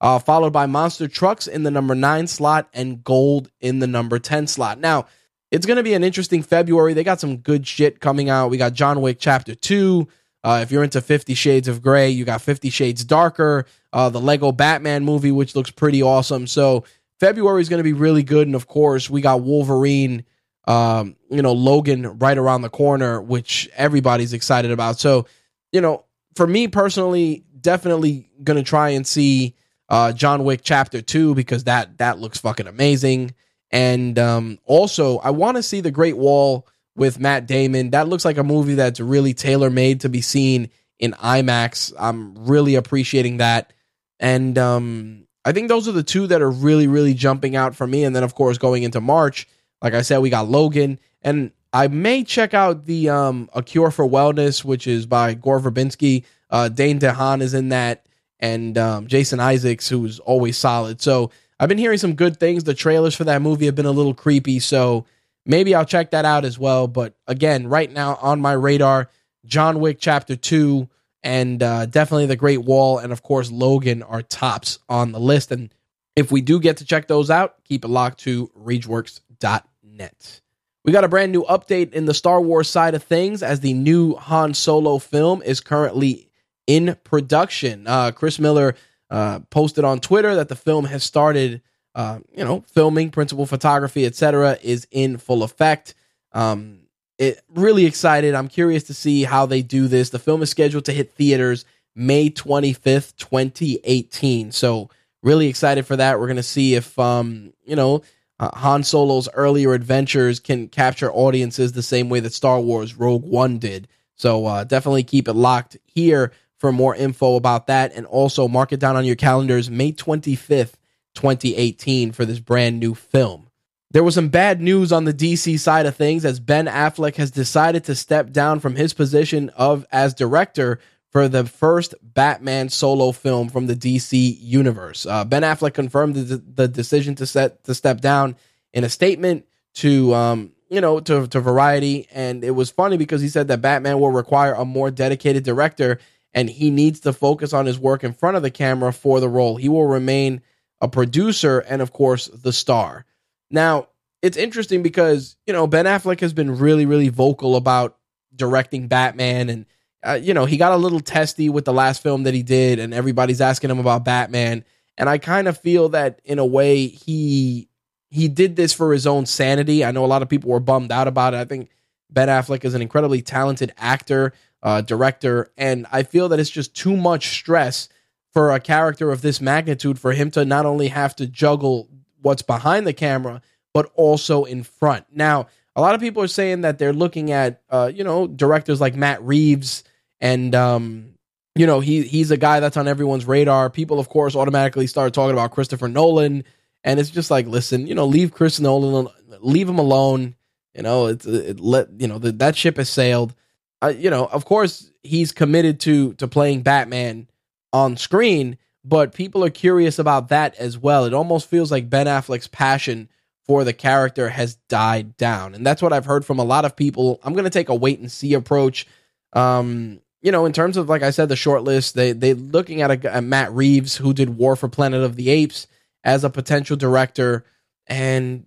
uh, followed by Monster Trucks in the number nine slot and Gold in the number 10 slot. Now, it's going to be an interesting February. They got some good shit coming out. We got John Wick Chapter 2. Uh, if you're into Fifty Shades of Grey, you got Fifty Shades Darker, uh, the Lego Batman movie, which looks pretty awesome. So, February is going to be really good. And of course, we got Wolverine, um, you know, Logan right around the corner, which everybody's excited about. So, you know, for me personally, definitely going to try and see uh, John Wick Chapter Two because that that looks fucking amazing. And um, also, I want to see the Great Wall with Matt Damon. That looks like a movie that's really tailor made to be seen in IMAX. I'm really appreciating that. And um, I think those are the two that are really, really jumping out for me. And then, of course, going into March, like I said, we got Logan. And I may check out the um, A Cure for Wellness, which is by Gore Verbinski. Uh, Dane DeHaan is in that, and um, Jason Isaacs, who's always solid. So I've been hearing some good things. The trailers for that movie have been a little creepy. So maybe I'll check that out as well. But again, right now on my radar, John Wick Chapter 2 and uh, definitely The Great Wall and, of course, Logan are tops on the list. And if we do get to check those out, keep it locked to RageWorks.net. We got a brand new update in the Star Wars side of things as the new Han Solo film is currently in production. Uh, Chris Miller uh, posted on Twitter that the film has started uh, you know, filming, principal photography, etc., is in full effect. Um, it really excited. I'm curious to see how they do this. The film is scheduled to hit theaters May 25th, 2018. So really excited for that. We're going to see if um, you know, uh, Han Solo's earlier adventures can capture audiences the same way that Star Wars Rogue One did. So uh, definitely keep it locked here for more info about that and also mark it down on your calendars May 25th 2018 for this brand new film. There was some bad news on the DC side of things as Ben Affleck has decided to step down from his position of as director for the first Batman solo film from the DC universe. Uh, ben Affleck confirmed the, the, decision to set to step down in a statement to um, you know to, to Variety, and it was funny because he said that Batman will require a more dedicated director, and he needs to focus on his work in front of the camera for the role. He will remain a producer, and of course, the star. Now, it's interesting because, you know, Ben Affleck has been really, really vocal about directing Batman. And, uh, you know, he got a little testy with the last film that he did, and everybody's asking him about Batman. And I kind of feel that in a way he he did this for his own sanity. I know a lot of people were bummed out about it. I think Ben Affleck is an incredibly talented actor, uh, director, and I feel that it's just too much stress for a character of this magnitude for him to not only have to juggle what's behind the camera but also in front. Now, a lot of people are saying that they're looking at uh, you know directors like Matt Reeves and um, you know he he's a guy that's on everyone's radar. People, of course, automatically start talking about Christopher Nolan, and it's just like, listen, you know, leave Chris Nolan, leave him alone. You know, it's it let you know the, that ship has sailed. Uh, you know, of course, he's committed to to playing Batman on screen, but people are curious about that as well. It almost feels like Ben Affleck's passion for the character has died down. And that's what I've heard from a lot of people. I'm going to take a wait and see approach. Um, you know, in terms of like I said, the short list, they they looking at a, Matt Reeves who did War for Planet of the Apes as a potential director, and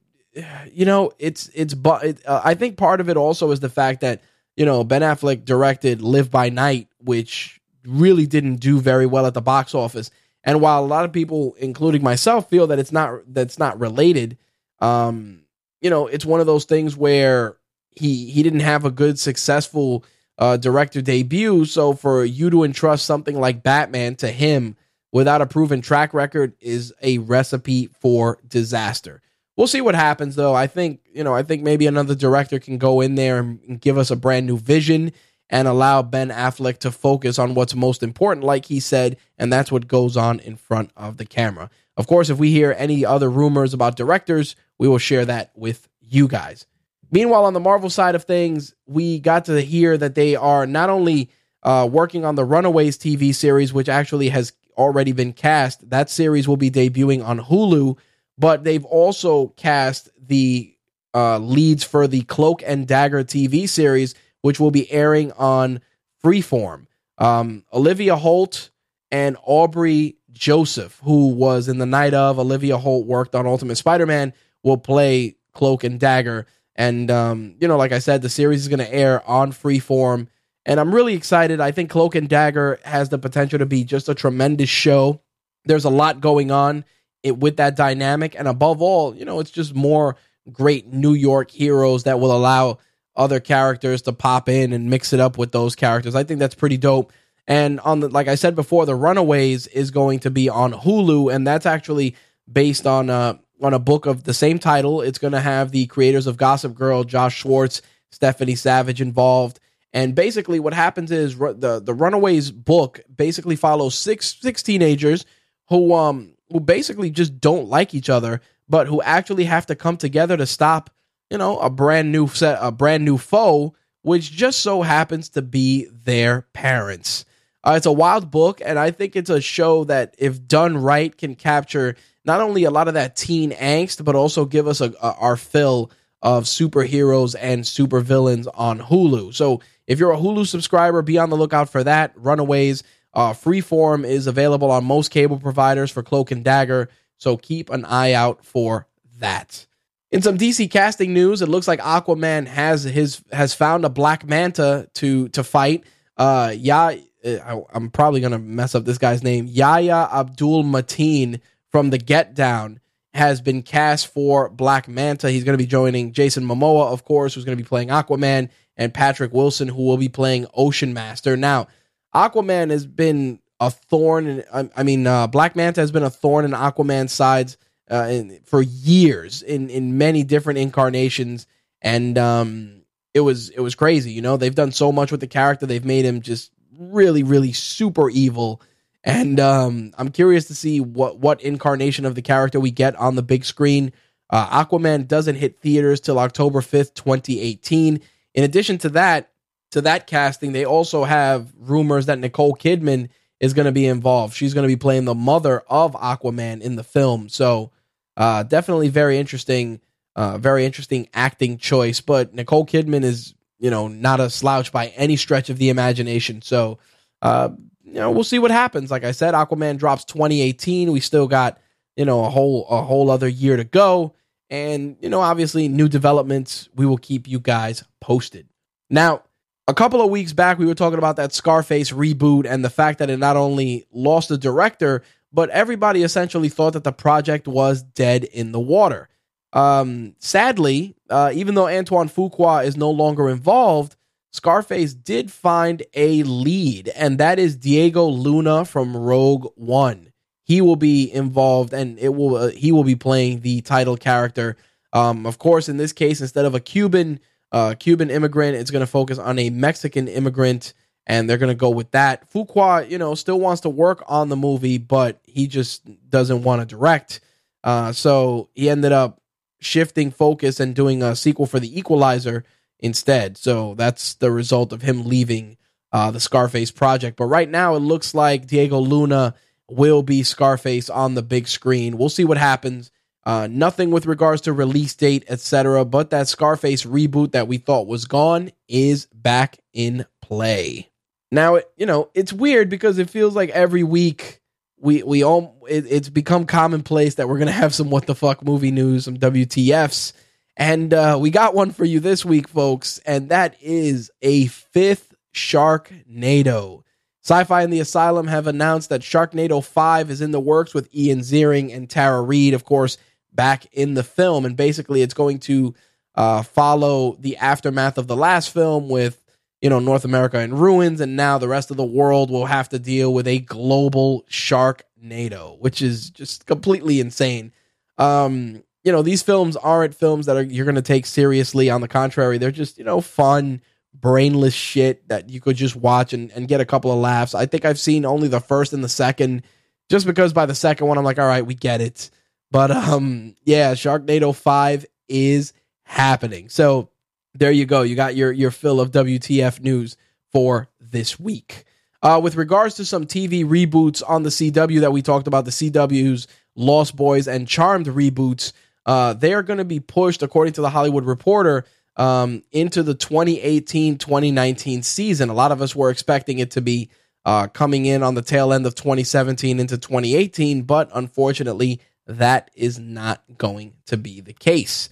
you know, it's it's but it, uh, I think part of it also is the fact that you know Ben Affleck directed Live by Night, which really didn't do very well at the box office. And while a lot of people, including myself, feel that it's not that's not related, um, you know, it's one of those things where he he didn't have a good successful uh, director debut. So for you to entrust something like Batman to him without a proven track record is a recipe for disaster. We'll see what happens though. I think, you know, I think maybe another director can go in there and give us a brand new vision and allow Ben Affleck to focus on what's most important, like he said, and that's what goes on in front of the camera. Of course, if we hear any other rumors about directors, we will share that with you guys. Meanwhile, on the Marvel side of things, we got to hear that they are not only uh, working on the Runaways TV series, which actually has already been cast. That series will be debuting on Hulu, but they've also cast the uh, leads for the Cloak and Dagger TV series, which will be airing on Freeform. Um, Olivia Holt and Aubrey Joseph, who was in the night of Olivia Holt worked on Ultimate Spider-Man, will play Cloak and Dagger. And um, you know, like I said, the series is going to air on Freeform, and I'm really excited. I think Cloak and Dagger has the potential to be just a tremendous show. There's a lot going on it, with that dynamic, and above all, you know, it's just more great New York heroes that will allow other characters to pop in and mix it up with those characters. I think that's pretty dope. And on the like I said before, the Runaways is going to be on Hulu, and that's actually based on a on a book of the same title. It's going to have the creators of Gossip Girl, Josh Schwartz, Stephanie Savage involved. And basically, what happens is the the Runaways book basically follows six six teenagers who um who basically just don't like each other, but who actually have to come together to stop you know a brand new set a brand new foe, which just so happens to be their parents. Uh, it's a wild book, and I think it's a show that, if done right, can capture not only a lot of that teen angst, but also give us a, a our fill of superheroes and supervillains on Hulu. So if you're a Hulu subscriber, be on the lookout for that. Runaways, uh, Freeform is available on most cable providers for Cloak and Dagger. So keep an eye out for that. In some DC casting news, it looks like Aquaman has his has found a Black Manta to to fight. Uh, yeah, I, am probably gonna mess up this guy's name. Yahya Abdul Mateen from the Get Down has been cast for Black Manta. He's to be joining Jason Momoa, of course, who's to be playing Aquaman, and Patrick Wilson, who will be playing Ocean Master. Now, Aquaman has been a thorn. In, I, I mean, uh, Black Manta has been a thorn in Aquaman's sides uh, in, for years in in many different incarnations, and um, it was it was crazy. You know, they've done so much with the character. They've made him just really, really super evil. And um, I'm curious to see what what incarnation of the character we get on the big screen. Uh, Aquaman doesn't hit theaters till October 5th, 2018. In addition to that, to that casting, they also have rumors that Nicole Kidman is going to be involved. She's going to be playing the mother of Aquaman in the film. So, uh, definitely very interesting, uh, very interesting acting choice. But Nicole Kidman is, you know, not a slouch by any stretch of the imagination. So, uh, you know, we'll see what happens. Like I said, Aquaman drops 2018. We still got, you know, a whole a whole other year to go. And, you know, obviously new developments, we will keep you guys posted. Now, a couple of weeks back, we were talking about that Scarface reboot and the fact that it not only lost the director, but everybody essentially thought that the project was dead in the water. Um, sadly, uh, even though Antoine Fuqua is no longer involved, Scarface did find a lead, and that is Diego Luna from Rogue One. He will be involved, and it will uh, he will be playing the title character. Um, of course, in this case, instead of a Cuban uh, Cuban immigrant. It's going to focus on a Mexican immigrant, and they're going to go with that. Fuqua, you know, still wants to work on the movie, but he just doesn't want to direct. Uh, so he ended up shifting focus and doing a sequel for The Equalizer instead. So that's the result of him leaving uh, the Scarface project. But right now, it looks like Diego Luna will be Scarface on the big screen. We'll see what happens. Uh, nothing with regards to release date, etc. But that Scarface reboot that we thought was gone is back in play. Now, it, you know, it's weird because it feels like every week we we all it, it's become commonplace that we're gonna have some what the fuck movie news, some WTFs, and uh, we got one for you this week, folks, and that is a fifth Sharknado. Syfy and the Asylum have announced that Sharknado 5 is in the works with Ian Ziering and Tara Reid. Of course, back in the film. And basically, it's going to uh, follow the aftermath of the last film with, you know, North America in ruins. And now the rest of the world will have to deal with a global shark NATO, which is just completely insane. Um, you know, these films aren't films that are you're going to take seriously. On the contrary, they're just, you know, fun, brainless shit that you could just watch and, and get a couple of laughs. I think I've seen only the first and the second, just because by the second one, I'm like, all right, we get it. But um, yeah, Sharknado Five is happening. So there you go. You got your your fill of WTF news for this week. Uh, with regards to some TV reboots on the CW that we talked about, the CW's Lost Boys and Charmed reboots, uh, they are going to be pushed, according to the Hollywood Reporter, um, into the 2018 2019 season. A lot of us were expecting it to be uh, coming in on the tail end of 2017 into 2018, but unfortunately, that is not going to be the case.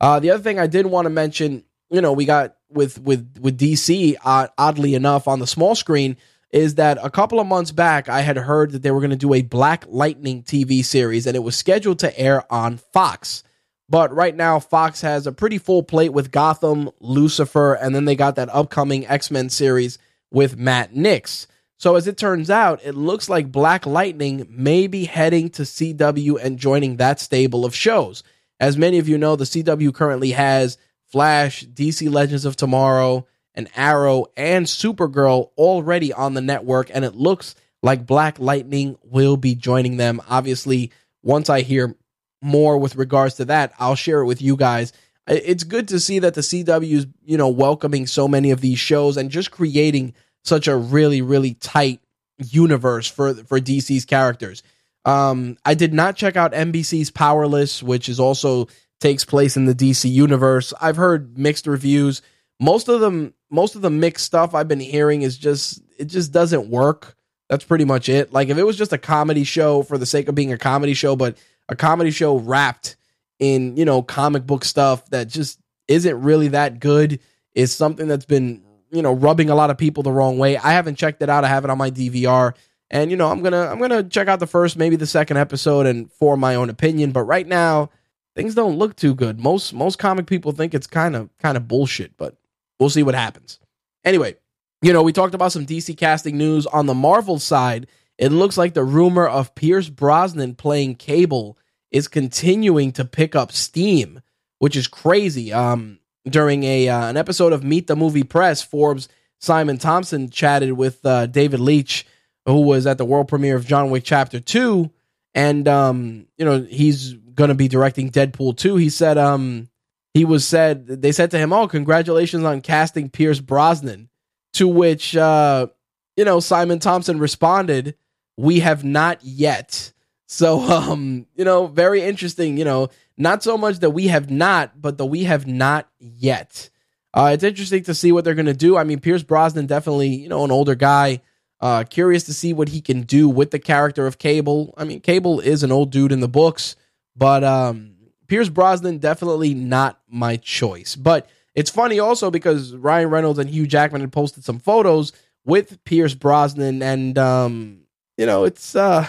Uh, the other thing I did want to mention, you know, we got with with with DC, uh, oddly enough, on the small screen, is that a couple of months back I had heard that they were going to do a Black Lightning TV series, and it was scheduled to air on Fox. But right now, Fox has a pretty full plate with Gotham, Lucifer, and then they got that upcoming X Men series with Matt Nix. So as it turns out, it looks like Black Lightning may be heading to CW and joining that stable of shows. As many of you know, the CW currently has Flash, DC Legends of Tomorrow, and Arrow and Supergirl already on the network, and it looks like Black Lightning will be joining them. Obviously, once I hear more with regards to that, I'll share it with you guys. It's good to see that the CW is, you know, welcoming so many of these shows and just creating such a really, really tight universe for for DC's characters. Um, I did not check out NBC's Powerless, which is also takes place in the DC universe. I've heard mixed reviews. Most of them, most of the mixed stuff I've been hearing is just it just doesn't work. That's pretty much it. Like if it was just a comedy show for the sake of being a comedy show, but a comedy show wrapped in you know comic book stuff that just isn't really that good is something that's been you know rubbing a lot of people the wrong way. I haven't checked it out. I have it on my DVR. And you know, I'm gonna I'm gonna check out the first, maybe the second episode, and form my own opinion. But right now, things don't look too good. Most most comic people think it's kind of kind of bullshit, but we'll see what happens. Anyway, you know, we talked about some DC casting news on the Marvel side. It looks like the rumor of Pierce Brosnan playing Cable is continuing to pick up steam, which is crazy. Um, during a uh, an episode of Meet the Movie Press, Forbes Simon Thompson chatted with uh, David Leitch who was at the world premiere of John Wick Chapter Two, and um, you know he's going to be directing Deadpool 2. He said um he was said they said to him, "Oh, congratulations on casting Pierce Brosnan." To which uh you know Simon Thompson responded, "We have not yet." So um you know very interesting, you know, not so much that we have not, but the we have not yet. Uh it's interesting to see what they're going to do. I mean, Pierce Brosnan definitely, you know, an older guy uh, curious to see what he can do with the character of Cable. I mean, Cable is an old dude in the books, but um, Pierce Brosnan definitely not my choice. But it's funny also because Ryan Reynolds and Hugh Jackman had posted some photos with Pierce Brosnan, and um, you know, it's uh,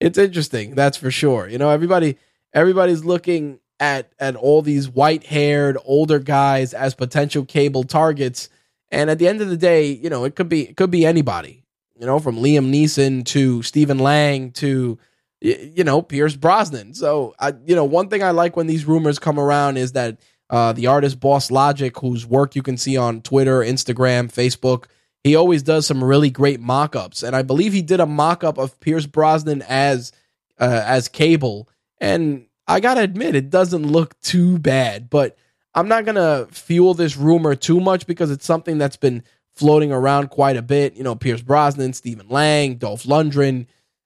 it's interesting. That's for sure. You know, everybody everybody's looking at at all these white haired older guys as potential Cable targets. And at the end of the day, you know, it could be it could be anybody you know, from Liam Neeson to Stephen Lang to you know Pierce Brosnan. So I, you know, one thing I like when these rumors come around is that uh, the artist Boss Logic, whose work you can see on Twitter, Instagram, Facebook, he always does some really great mock-ups, and I believe he did a mock-up of Pierce Brosnan as uh, as Cable, and I gotta admit it doesn't look too bad, but. I'm not gonna fuel this rumor too much because it's something that's been floating around quite a bit. You know, Pierce Brosnan, Stephen Lang, Dolph Lundgren.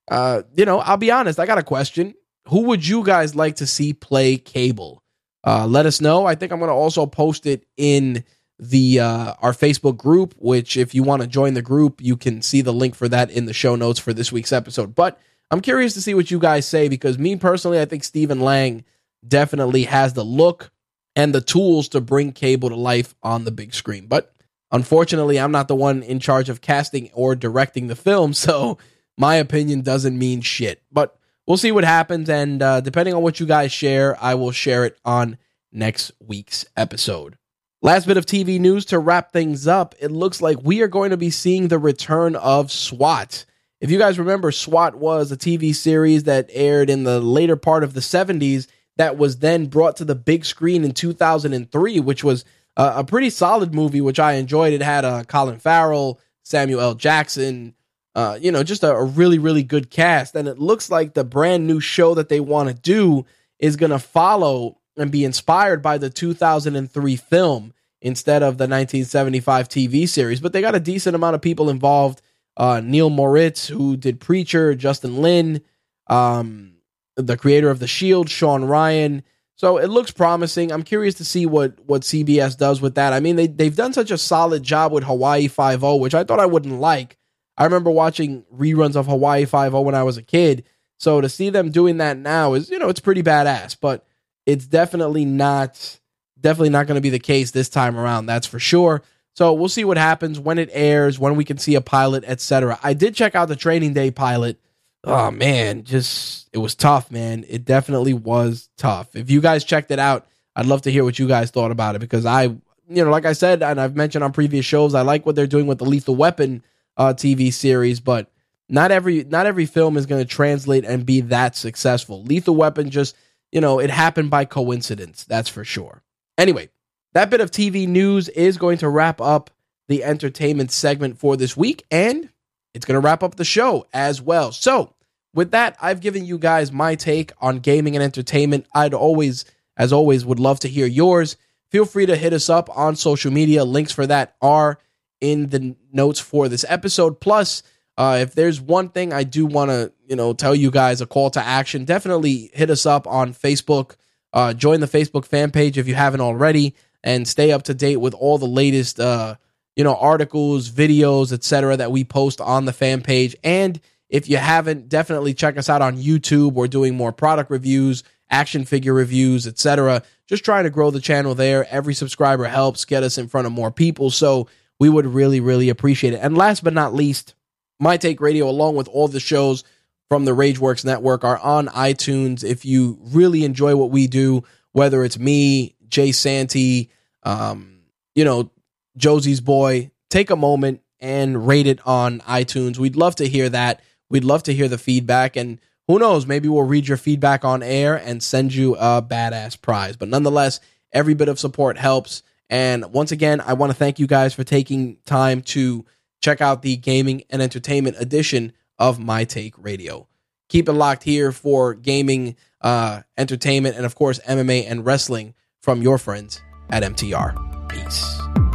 Uh, you know, I'll be honest, I got a question. Who would you guys like to see play Cable? Uh, let us know. I think I'm going to also post it in the uh, our Facebook group, which if you want to join the group, you can see the link for that in the show notes for this week's episode. But I'm curious to see what you guys say because me personally, I think Stephen Lang definitely has the look and the tools to bring Cable to life on the big screen. But Unfortunately, I'm not the one in charge of casting or directing the film, so my opinion doesn't mean shit. But we'll see what happens, and uh, depending on what you guys share, I will share it on next week's episode. Last bit of TV news to wrap things up. It looks like we are going to be seeing the return of SWAT. If you guys remember, SWAT was a TV series that aired in the later part of the 70s that was then brought to the big screen in 2003, which was a pretty solid movie, which I enjoyed. It had uh, Colin Farrell, Samuel L. Jackson, uh, you know, just a, a, really, really good cast. And it looks like the brand new show that they want to do is going to follow and be inspired by the 2003 film instead of the 1975 TV series. But they got a decent amount of people involved. Uh, Neil Moritz, who did Preacher, Justin Lin, um, the creator of The Shield, Shawn Ryan. So it looks promising. I'm curious to see what what CBS does with that. I mean, they they've done such a solid job with Hawaii Five O, which I thought I wouldn't like. I remember watching reruns of Hawaii Five O when I was a kid. So to see them doing that now is, you know, it's pretty badass. But it's definitely not definitely not going to be the case this time around. That's for sure. So we'll see what happens when it airs, when we can see a pilot, etc. I did check out the Training Day pilot oh man, just it was tough, man. It definitely was tough. If you guys checked it out, I'd love to hear what you guys thought about it because I, you know, like I said, and I've mentioned on previous shows, I like what they're doing with the Lethal Weapon uh, TV series, but not every not every film is going to translate and be that successful. Lethal Weapon just, you know, it happened by coincidence. That's for sure. Anyway, that bit of TV news is going to wrap up the entertainment segment for this week, and it's going to wrap up the show as well. So, with that, I've given you guys my take on gaming and entertainment. I'd always, as always, would love to hear yours. Feel free to hit us up on social media. Links for that are in the notes for this episode. Plus, uh, if there's one thing I do want to, you know, tell you guys a call to action, definitely hit us up on Facebook. Uh, join the Facebook fan page if you haven't already, and stay up to date with all the latest, uh, you know, articles, videos, etc. that we post on the fan page. And if you haven't, definitely check us out on YouTube. We're doing more product reviews, action figure reviews, etc. Just trying to grow the channel there. Every subscriber helps get us in front of more people. So we would really, really appreciate it. And last but not least, My Take Radio, along with all the shows from the RAGE Works Network, are on iTunes. If you really enjoy what we do, whether it's me, Jay Santee, um, you know, Josie's boy, take a moment and rate it on iTunes. We'd love to hear that. We'd love to hear the feedback. And who knows, maybe we'll read your feedback on air and send you a badass prize. But nonetheless, every bit of support helps. And once again, I want to thank you guys for taking time to check out the gaming and entertainment edition of My Take Radio. Keep it locked here for gaming, uh, entertainment, and of course, MMA and wrestling from your friends at MTR. Peace.